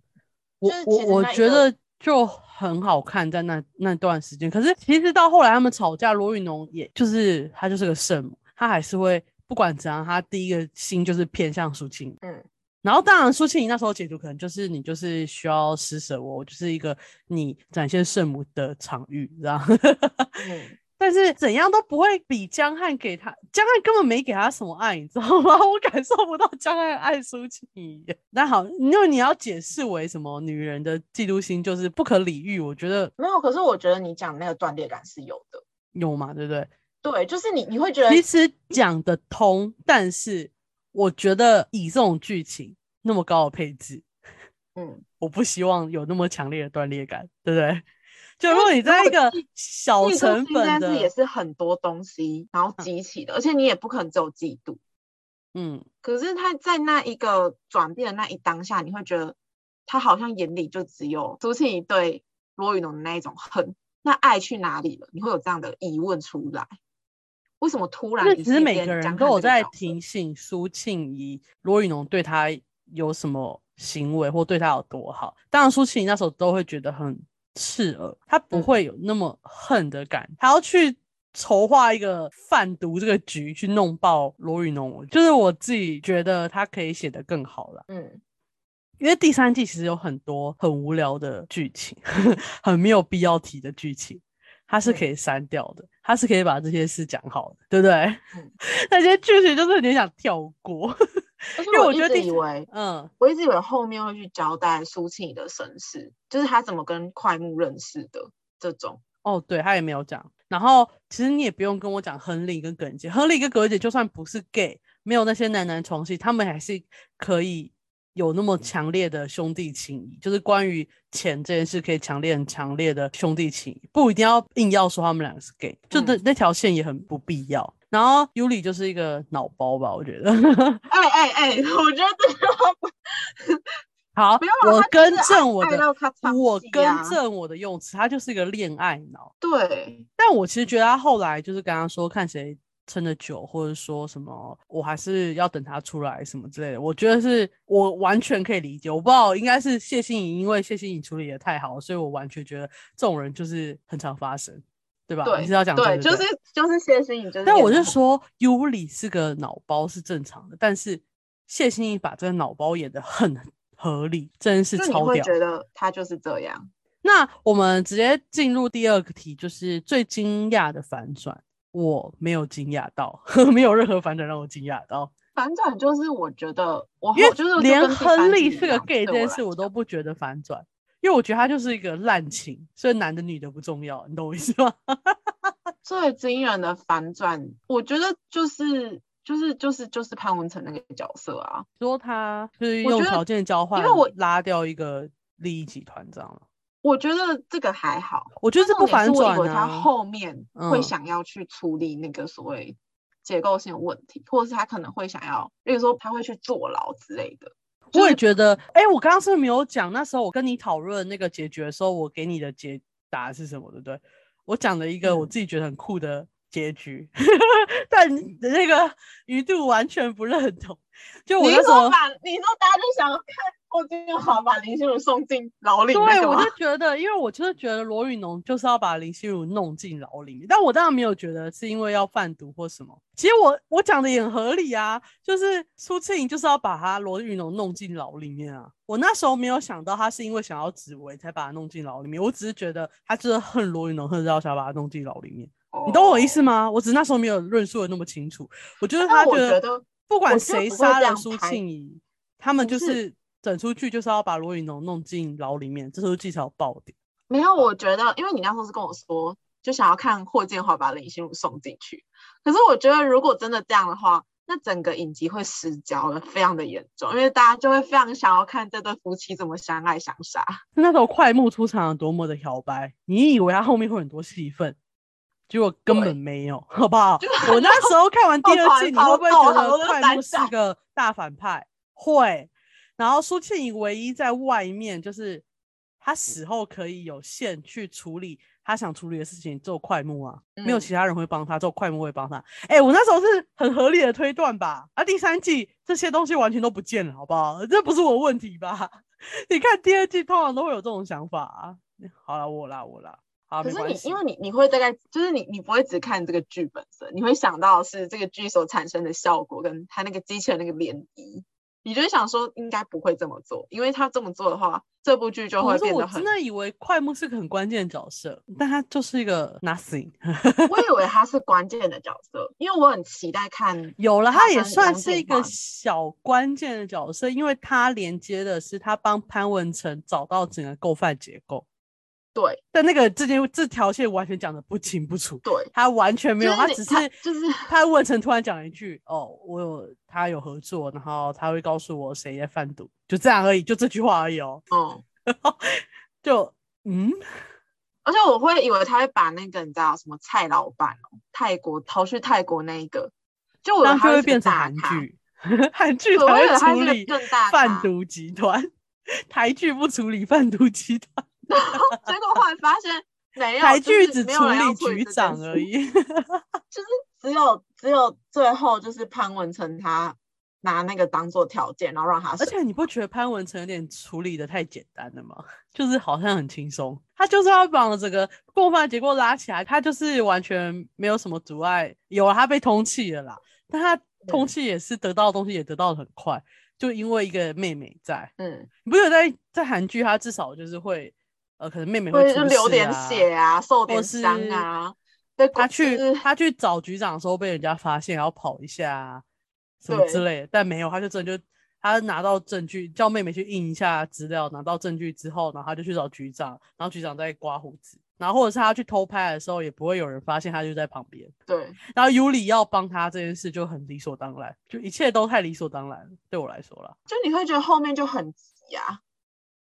我就是我我觉得就很好看，在那那段时间。可是其实到后来他们吵架，罗宇农也就是他就是个圣母，他还是会不管怎样，他第一个心就是偏向苏青。嗯，然后当然苏庆怡那时候解读可能就是你就是需要施舍我，我就是一个你展现圣母的场域，这样。嗯，*laughs* 但是怎样都不会比江汉给他，江汉根本没给他什么爱，你知道吗？*laughs* 我感受不到江汉爱苏庆怡。那好，因为你要解释为什么女人的嫉妒心就是不可理喻，我觉得没有。可是我觉得你讲那个断裂感是有的，有嘛，对不对？对，就是你你会觉得其实讲得通，但是我觉得以这种剧情那么高的配置，*laughs* 嗯，我不希望有那么强烈的断裂感，对不对？就如果你在一个小成本心这件事也，是很多东西然后集起的，而且你也不可能只有嫉妒。嗯，可是他在那一个转变的那一当下，你会觉得他好像眼里就只有苏庆怡对罗宇农的那一种恨，那爱去哪里了？你会有这样的疑问出来。为什么突然那一夕其实每个人都有在提醒苏庆怡、罗宇农对他有什么行为或对他有多好。当然，苏庆怡那时候都会觉得很刺耳，他不嗯会有那么恨的感，他要去筹划一个贩毒这个局去弄爆罗宇农。就是我自己觉得他可以写得更好了。嗯因为第三季其实有很多很无聊的剧情，*laughs* 很没有必要提的剧情，它是可以删掉的，它是可以把这些事讲好的，对不对？嗯 *laughs* 那些剧情就是有点想跳过。因为我一直觉得以为嗯，我一直以为后面会去交代苏庆怡的身世，就是他怎么跟快木认识的这种。哦，对他也没有讲。然后其实你也不用跟我讲亨利跟耿姐，亨利跟耿姐就算不是 gay，没有那些男男床戏，他们还是可以有那么强烈的兄弟情谊，就是关于钱这件事可以强烈很强烈的兄弟情谊，不一定要硬要说他们两个是 gay，就那、嗯那条线也很不必要。然后尤里就是一个脑包吧，我觉得。哎哎哎，我觉得这好我更正我的我更正我的用词，他就是一个恋爱脑。对，但我其实觉得他后来就是跟他说看谁撑得久，或者说什么我还是要等他出来什么之类的，我觉得是我完全可以理解。我不知道应该是谢欣颖，因为谢欣颖处理的太好，所以我完全觉得这种人就是很常发生，对吧？对，你是要讲这对，个就是就是谢欣颖，就是但我就说尤里是个脑包是正常的，但是谢欣颖把这个脑包演得很合理，真是超屌。会觉得他就是这样。那我们直接进入第二个题，就是最惊讶的反转。我没有惊讶到，*laughs* 没有任何反转让我惊讶到，反转就是我觉得我因为后就是连亨利是个 gay 这件事我都不觉得反转，因为我觉得他就是一个滥情，所以男的女的不重要，你懂我意思吗？最惊人的反转，我觉得就是就是就是就是潘文成那个角色啊，说他就是用条件交换，因为我拉掉一个利益集团这样了。我觉得这个还好。我觉得这不反以转为他啊。后面会嗯想要去处理那个所谓结构性的问题，或者是他可能会想要，例如说他会去坐牢之类的。就我也是觉得，哎、我刚刚是不是没有讲？那时候我跟你讨论那个解决的时候，我给你的解答是什么，对不对？我讲了一个我嗯自己觉得很酷的结局，*laughs* 但你的那个鱼度完全不认同。就我你那时候是说，把你说大家就想要看霍金华把林心如送进牢里那对，我就？*laughs* 觉得，因为我就是觉得罗宇农就是要把林心如弄进牢里面，但我当然没有觉得是因为要贩毒或什么。其实我我讲的也很合理啊，就是苏庆莹就是要把他罗宇农弄进牢里面啊。我那时候没有想到他是因为想要紫薇才把他弄进牢里面，我只是觉得他就是恨罗宇农，恨到想把他弄进牢里面。你懂我意思哦？吗？我只是那时候没有论述的那么清楚。我觉得他觉得，不管谁杀了苏拍庆怡，他们就是是整出剧就是要把罗云龙弄进牢里面，这时候技巧爆点。没有，我觉得，因为你那时候是跟我说，就想要看霍建华把林心如送进去。可是我觉得，如果真的这样的话，那整个影集会失焦的，非常的严重，因为大家就会非常想要看这对夫妻怎么相爱相杀。那时候快木出场有多么的摇摆，你以为他后面会很多戏份，结果根本没有，好不好？我那时候看完第二季，你会不会觉得快木是个大反派？会。然后苏庆怡唯一在外面就是他死后可以有线去处理他想处理的事情，只有快木啊，没有嗯其他人会帮他，只有快木会帮他。哎、我那时候是很合理的推断吧？啊，第三季这些东西完全都不见了，好不好？这不是我问题吧？*laughs* 你看第二季通常都会有这种想法啊。好了，我啦，我啦，好，可是你，因。为你你会大概就是你你不会只看这个剧本身，你会想到是这个剧所产生的效果，跟他那个机器人那个涟漪，你就会想说应该不会这么做，因为他这么做的话，这部剧就会变得很真。的以为快木是个很关键的角色，但他就是一个 *laughs* nothing。我以为他是关键的角色，因为我很期待看 *laughs* 有了，他他也算是一个小关键的角色，因为他连接的是他帮潘文成找到整个构犯结构，对但那个这件这条线完全讲的不清不楚，对，他完全没有，就是他只是他就是他问成突然讲了一句：“哦，我有他有合作，然后他会告诉我谁在贩毒，就这样而已，就这句话而已哦。*laughs* 嗯，”就嗯，而且我会以为他会把那个你知道什么蔡老板哦，泰国逃去泰国那一个，就我就会变成韩，剧，*laughs* 韩剧才会处理更大贩毒集团，*laughs* 台剧不处理贩毒集团。*laughs* 结果后来发现没有，台就是剧只处理局长而已。*laughs* 就是只有只有最后就是潘文成他拿那个当做条件，然后让他而且你不觉得潘文成有点处理的太简单了吗？*laughs* 就是好像很轻松，他就是要把整个过犯结构拉起来，他就是完全没有什么阻碍。有了，他被通气了啦，但他通嗯气也是得到的东西也得到的很快，就因为一个妹妹在。嗯，你不觉得在在韩剧，他至少就是会呃，可能妹妹会流点啊血啊，受点伤啊，被他去就是他去找局长的时候被人家发现，然后跑一下啊什么之类的，但没有，他就真的就他拿到证据，叫妹妹去印一下资料，拿到证据之后，然后他就去找局长，然后局长在刮胡子，然后或者是他去偷拍的时候，也不会有人发现他就在旁边。对，然后尤里要帮他这件事就很理所当然，就一切都太理所当然，对我来说了。就你会觉得后面就很急啊。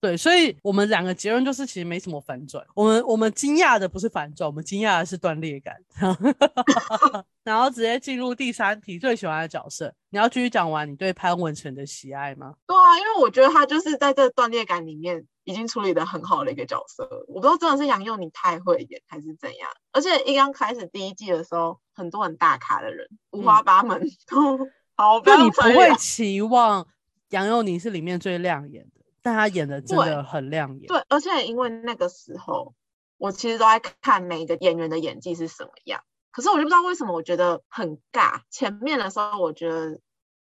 对，所以我们两个结论就是，其实没什么反转。我们我们惊讶的不是反转，我们惊讶的是断裂感。*laughs* 然后直接进入第三题，最喜欢的角色。你要继续讲完你对潘文成的喜爱吗？对啊，因为我觉得他就是在这断裂感里面已经处理的很好的一个角色。我不知道真的是杨佑宁太会演还是怎样。而且一刚开始第一季的时候，很多很大咖的人，五花八门，*laughs* 都好。就你不会期望杨佑宁是里面最亮眼的。但他演的真的很亮眼，对，而且因为那个时候我其实都在看每一个演员的演技是什么样，可是我就不知道为什么我觉得很尬。前面的时候我觉得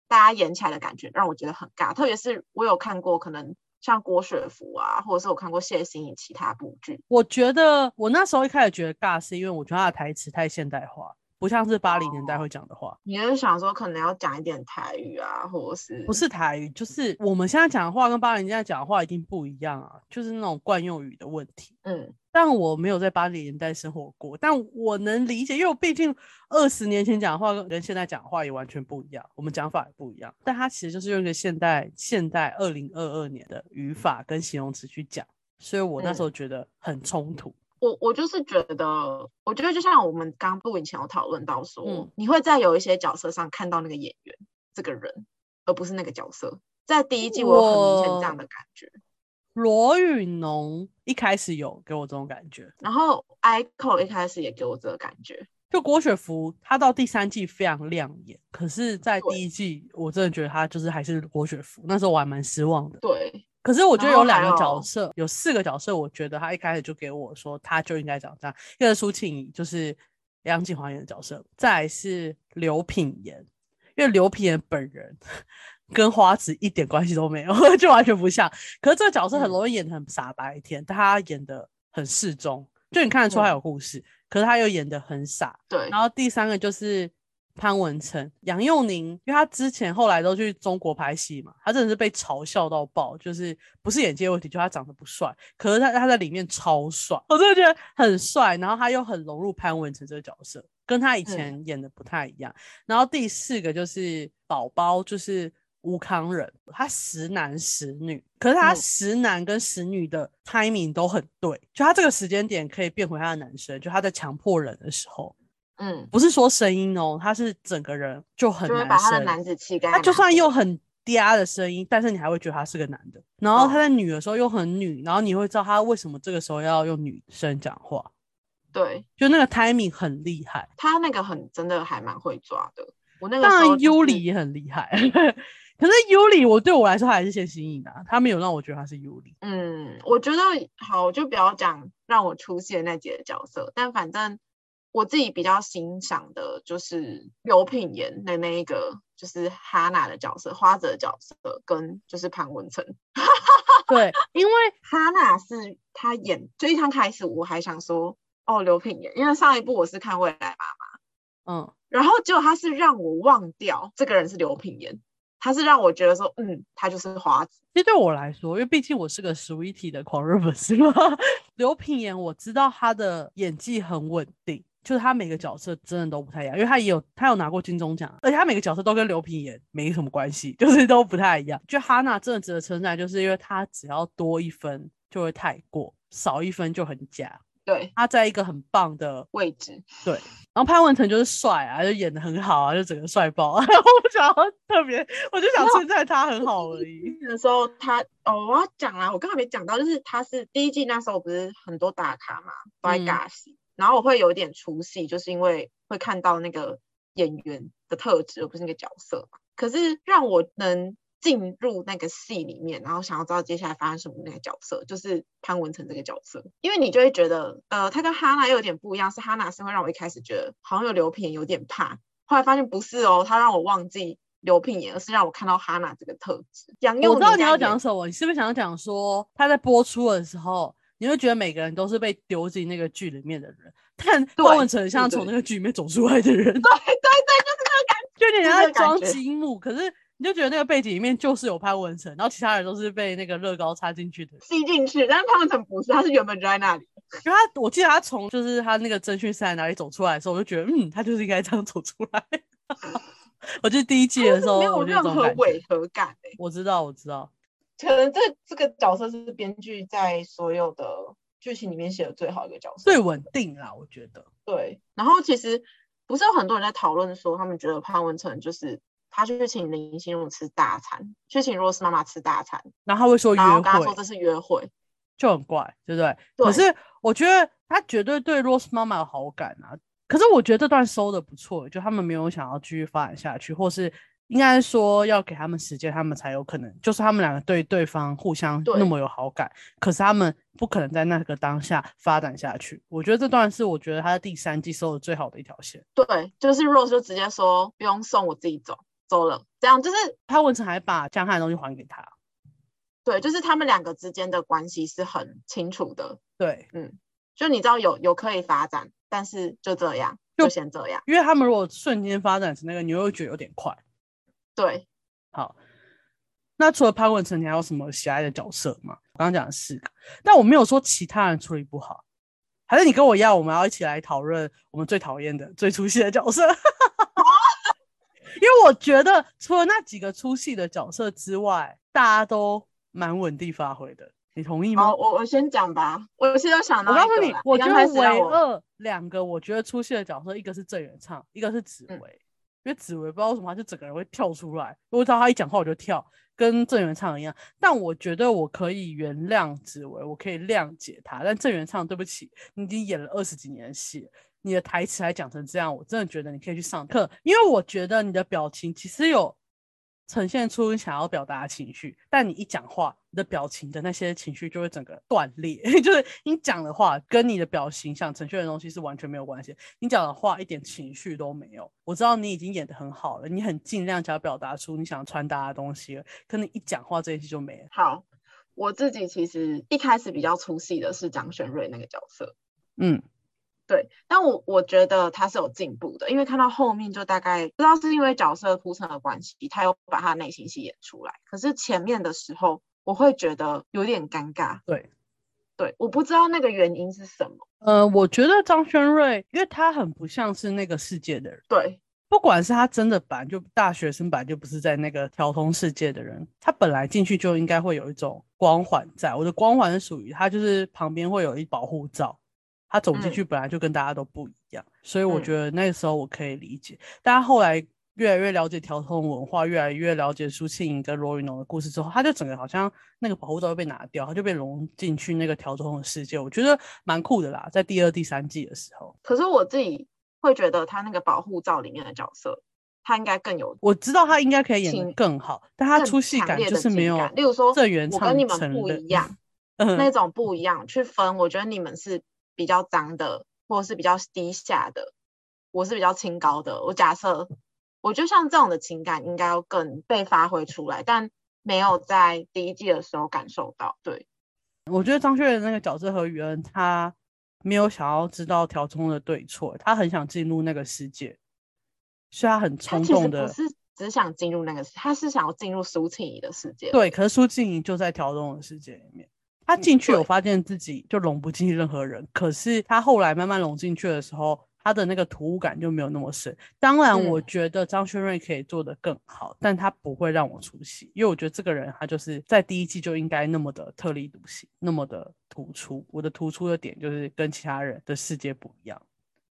大家演起来的感觉让我觉得很尬，特别是我有看过可能像郭雪芙啊，或者是我看过谢欣颖其他部剧，我觉得我那时候一开始觉得尬，是因为我觉得他的台词太现代化。不像是八零年代会讲的话，你是想说可能要讲一点台语啊，或者是不是台语，就是我们现在讲的话跟八零年代讲的话一定不一样啊，就是那种惯用语的问题。嗯，但我没有在八零年代生活过，但我能理解，因为我毕竟二十年前讲话跟现在讲话也完全不一样，我们讲法也不一样。但它其实就是用一个现代现代二零二二年的语法跟形容词去讲，所以我那时候觉得很冲突。我我就是觉得，我觉得就像我们刚录影前有讨论到说，你会在有一些角色上看到那个演员这个人，而不是那个角色。在第一季我很明显这样的感觉。罗宇农一开始有给我这种感觉，然后 Ico 一开始也给我这个感觉。就郭雪芙，她到第三季非常亮眼，可是在第一季我真的觉得她就是还是郭雪芙，那时候我还蛮失望的。对。可是我觉得有两个角色，有四个角色，我觉得他一开始就给我说，他就应该长这样。一个是苏庆怡，就是梁景华演的角色；再是刘品言，因为刘品言本人 *laughs* 跟花子一点关系都没有，*laughs* 就完全不像。可是这个角色很容易演的很傻白甜，但他演的很适中，就你看得出他有故事，可是他又演的很傻。对。然后第三个就是。潘文成、杨佑宁，因为他之前后来都去中国拍戏嘛，他真的是被嘲笑到爆，就是不是演技问题，就他长得不帅，可是他他在里面超帅，我真的觉得很帅，然后他又很融入潘文成这个角色，跟他以前演的不太一样。然后第四个就是宝宝，就是吴康仁，他时男时女，可是他时男跟时女的 timing 都很对，就他这个时间点可以变回他的男生，就他在强迫人的时候。嗯，不是说声音哦，他是整个人就很男生，把他的男子气概。他就算又很嗲的声音，但是你还会觉得他是个男的。然后他在女的时候又很女，然后你会知道他为什么这个时候要用女生讲话。对，就那个 timing 很厉害。他那个很真的还蛮会抓的。我那个当然尤里也很厉害，*laughs* 可是尤里我对我来说还是先新颖的，他没有让我觉得他是尤里。嗯，我觉得好，我就不要讲让我出现那几个角色，但反正。我自己比较欣赏的就是刘品言的那一个，就是哈娜的角色，花泽角色跟就是潘文成。*laughs* 对，因为哈娜是他演，就一刚开始我还想说，哦，刘品言，因为上一部我是看未来妈妈，嗯，然后结果他是让我忘掉这个人是刘品言，他是让我觉得说，嗯，他就是花子。其实对我来说，因为毕竟我是个 Sweetie 的狂热粉丝嘛，*laughs* 刘品言我知道他的演技很稳定。就是他每个角色真的都不太一样，因为他也有他有拿过金钟奖，而且他每个角色都跟刘品言没什么关系，*laughs* 就是都不太一样。就哈娜真的值得称赞，就是因为他只要多一分就会太过，少一分就很假。对，他在一个很棒的位置。对，然后潘文成就是帅啊，就演的很好啊，就整个帅爆。*laughs* 我不想要特别，我就想称赞他很好而已。的时候他哦，我要讲啊，我刚才没讲到，就是他是第一季那时候不是很多大咖嘛，都在尬戏。然后我会有一点出戏，就是因为会看到那个演员的特质，而不是那个角色嘛。可是让我能进入那个戏里面，然后想要知道接下来发生什么那个角色，就是潘文成这个角色。因为你就会觉得，呃，他跟哈娜又有点不一样，是哈娜是会让我一开始觉得好像有刘品有点怕，后来发现不是哦，他让我忘记刘品言，而是让我看到哈娜这个特质。杨佑，我知道你要讲什么，你是不是想要讲说他在播出的时候？你会觉得每个人都是被丢进那个剧里面的人，但郭文成像从那个剧里面走出来的人。对对对，就是那个感觉，就你在装积木，可是你就觉得那个背景里面就是有潘文成，然后其他人都是被那个乐高插进去的，吸进去。但是潘文成不是，他是原本就在那里。因为他我记得他从就是他那个侦讯室哪里走出来的时候，我就觉得嗯，他就是应该这样走出来。*laughs* 我记得第一季的时候，没有任何违和感哎、我知道，我知道，可能这这个角色是编剧在所有的剧情里面写的最好的一个角色，最稳定啦，我觉得。对。然后其实不是有很多人在讨论说，他们觉得潘文成就是他去请林心如吃大餐，去请 Rose 妈妈吃大餐，然后他会说约然后跟他说会，这是约会，就很怪，对不对？对可是我觉得他绝对对 Rose 妈妈有好感啊。可是我觉得这段收的不错，就他们没有想要继续发展下去，或是应该说要给他们时间，他们才有可能，就是他们两个对对方互相那么有好感，可是他们不可能在那个当下发展下去。我觉得这段是我觉得他的第三季收的最好的一条线。对，就是 Rose 就直接说不用送，我自己走走了，这样就是潘文成还把江汉的东西还给他，对，就是他们两个之间的关系是很清楚的，对，嗯就你知道有有可以发展，但是就这样，就就先这样，因为他们如果瞬间发展成那个，你又会觉得有点快。对。好，那除了潘文成，你还有什么喜爱的角色吗？我刚刚讲了四个，但我没有说其他人处理不好，还是你跟我一样，我们要一起来讨论我们最讨厌的、最出戏的角色。*laughs* 因为我觉得除了那几个出戏的角色之外，大家都蛮稳定发挥的，你同意吗？好，我我先讲吧。我现在想到我告诉你我觉得唯二两个我觉得出戏的角色，一个是郑元畅，一个是紫嗯薇。因为紫薇不知道为什么，他就整个人会跳出来，我知道他一讲话我就跳，跟郑元畅一样。但我觉得我可以原谅紫薇，我可以谅解他。但郑元畅，对不起，你已经演了二十几年戏，你的台词还讲成这样，我真的觉得你可以去上课，因为我觉得你的表情其实有呈现出你想要表达的情绪，但你一讲话，你的表情的那些情绪就会整个断裂，*laughs* 就是你讲的话跟你的表情想呈现的东西是完全没有关系，你讲的话一点情绪都没有。我知道你已经演得很好了，你很尽量想要表达出你想传达的东西了，可你一讲话这一期就没了。好，我自己其实一开始比较出戏的是张轩瑞那个角色，嗯，对，但我我觉得他是有进步的，因为看到后面就大概不知道是因为角色铺陈的关系，他又把他的内心戏演出来，可是前面的时候我会觉得有点尴尬，对。对，我不知道那个原因是什么，呃，我觉得张轩瑞，因为他很不像是那个世界的人，对不管是他真的版就大学生，版就不是在那个调通世界的人，他本来进去就应该会有一种光环在。我的光环是属于他，就是旁边会有一保护罩，他走进嗯。去本来就跟大家都不一样，所以我嗯。觉得那个时候我可以理解。但他后来越来越了解调通文化，越来越了解苏庆莹跟罗云龙的故事之后，他就整个好像那个保护罩被拿掉，他就被融进去那个调通的世界，我觉得蛮酷的啦。在第二、第三季的时候，可是我自己会觉得他那个保护罩里面的角色，他应该更有我知道他应该可以演得更好，但他出戏感就是没有例如说郑元畅我跟你们不一样，*laughs* 嗯。那种不一样去分，我觉得你们是比较脏的，或者是比较低下的，我是比较清高的。我假设，我就像这种的情感应该要更被发挥出来，但没有在第一季的时候感受到。对，我觉得张学友那个角色和宇恩，他没有想要知道条中的对错，他很想进入那个世界，所以他很冲动的只想进入那个世，他是想要进入苏庆怡的世界。对。可是苏庆怡就在条中的世界里面，他进去有对发现自己就融不进去任何人，可是他后来慢慢融进去的时候。他的那个突兀感就没有那么深。当然，我嗯觉得张轩瑞可以做得更好，但他不会让我出戏，因为我觉得这个人他就是在第一季就应该那么的特立独行，那么的突出。我的突出的点就是跟其他人的世界不一样，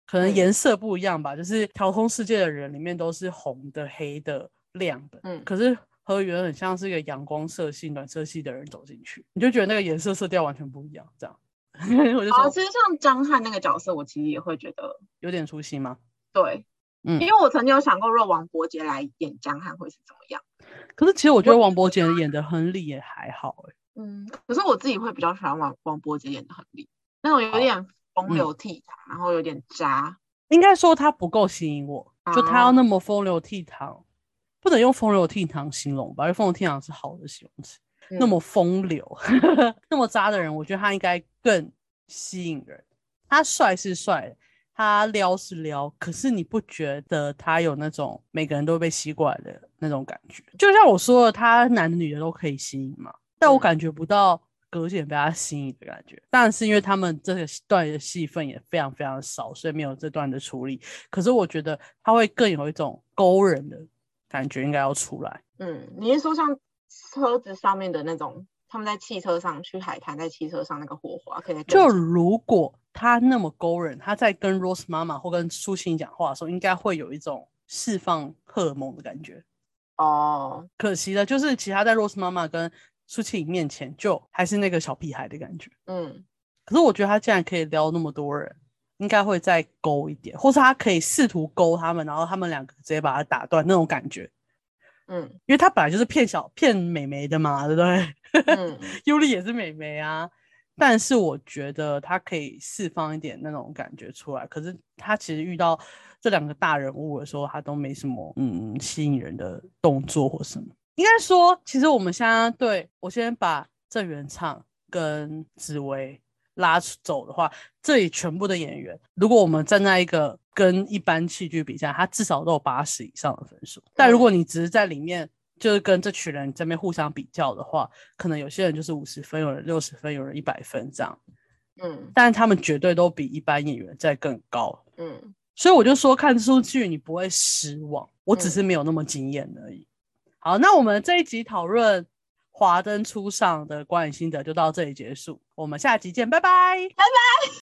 可能嗯颜色不一样吧。就是调通世界的人里面都是红的、黑的、亮的，嗯可是河原很像是一个阳光色系、暖色系的人走进去，你就觉得那个颜色色调完全不一样，这样 *laughs* 我就哦，说其实像张翰那个角色，我其实也会觉得有点出戏吗？对，嗯因为我曾经有想过，若王伯杰来演江汉会是怎么样。可是其实我觉得王伯杰演的亨利也还好哎、嗯，可是我自己会比较喜欢王王伯杰演的亨利，那种有点风嗯流倜傥，然后有点渣。应该说他不够吸引我，就他要哦那么风流倜傥，不能用风流倜傥形容吧？因为风流倜傥是好的形容词。那嗯么风流、*laughs* 那么渣的人，我觉得他应该更吸引人。他帅是帅的，他撩是撩，可是你不觉得他有那种每个人都被吸过来的那种感觉？就像我说的，他男的女的都可以吸引嘛，但我嗯感觉不到个性被他吸引的感觉。当然是因为他们这个段的戏份也非常非常少，所以没有这段的处理。可是我觉得他会更有一种勾人的感觉，应该要出来。嗯，你是说像车子上面的那种，他们在汽车上去海滩，在汽车上那个火花，可以就如果他那么勾人，他在跟 Rose 妈妈或跟苏欣讲话的时候，应该会有一种释放荷尔蒙的感觉。哦，可惜的就是，其他在 Rose 妈妈跟苏庆颖面前，就还是那个小屁孩的感觉。嗯，可是我觉得他竟然可以撩那么多人，应该会再勾一点，或是他可以试图勾他们，然后他们两个直接把他打断那种感觉。嗯，因为他本来就是骗小骗美眉的嘛，对不对？*laughs* 嗯，尤里也是美眉啊。但是我觉得他可以释放一点那种感觉出来。可是他其实遇到这两个大人物的时候，他都没什么嗯吸引人的动作或什么。应该说，其实我们现在对我先把郑元畅跟紫薇拉走的话，这里全部的演员，如果我们站在一个跟一般戏剧比赛，他至少都有八十以上的分数。但如果你只是在里面。就是跟这群人这边互相比较的话，可能有些人就是五十分，有人六十分，有人一百分这样。嗯，但是他们绝对都比一般演员在更高。嗯，所以我就说看出剧你不会失望，我只是没有那么惊艳而已。好，那我们这一集讨论《华灯初上》的观影心得就到这里结束，我们下集见，拜拜，拜拜。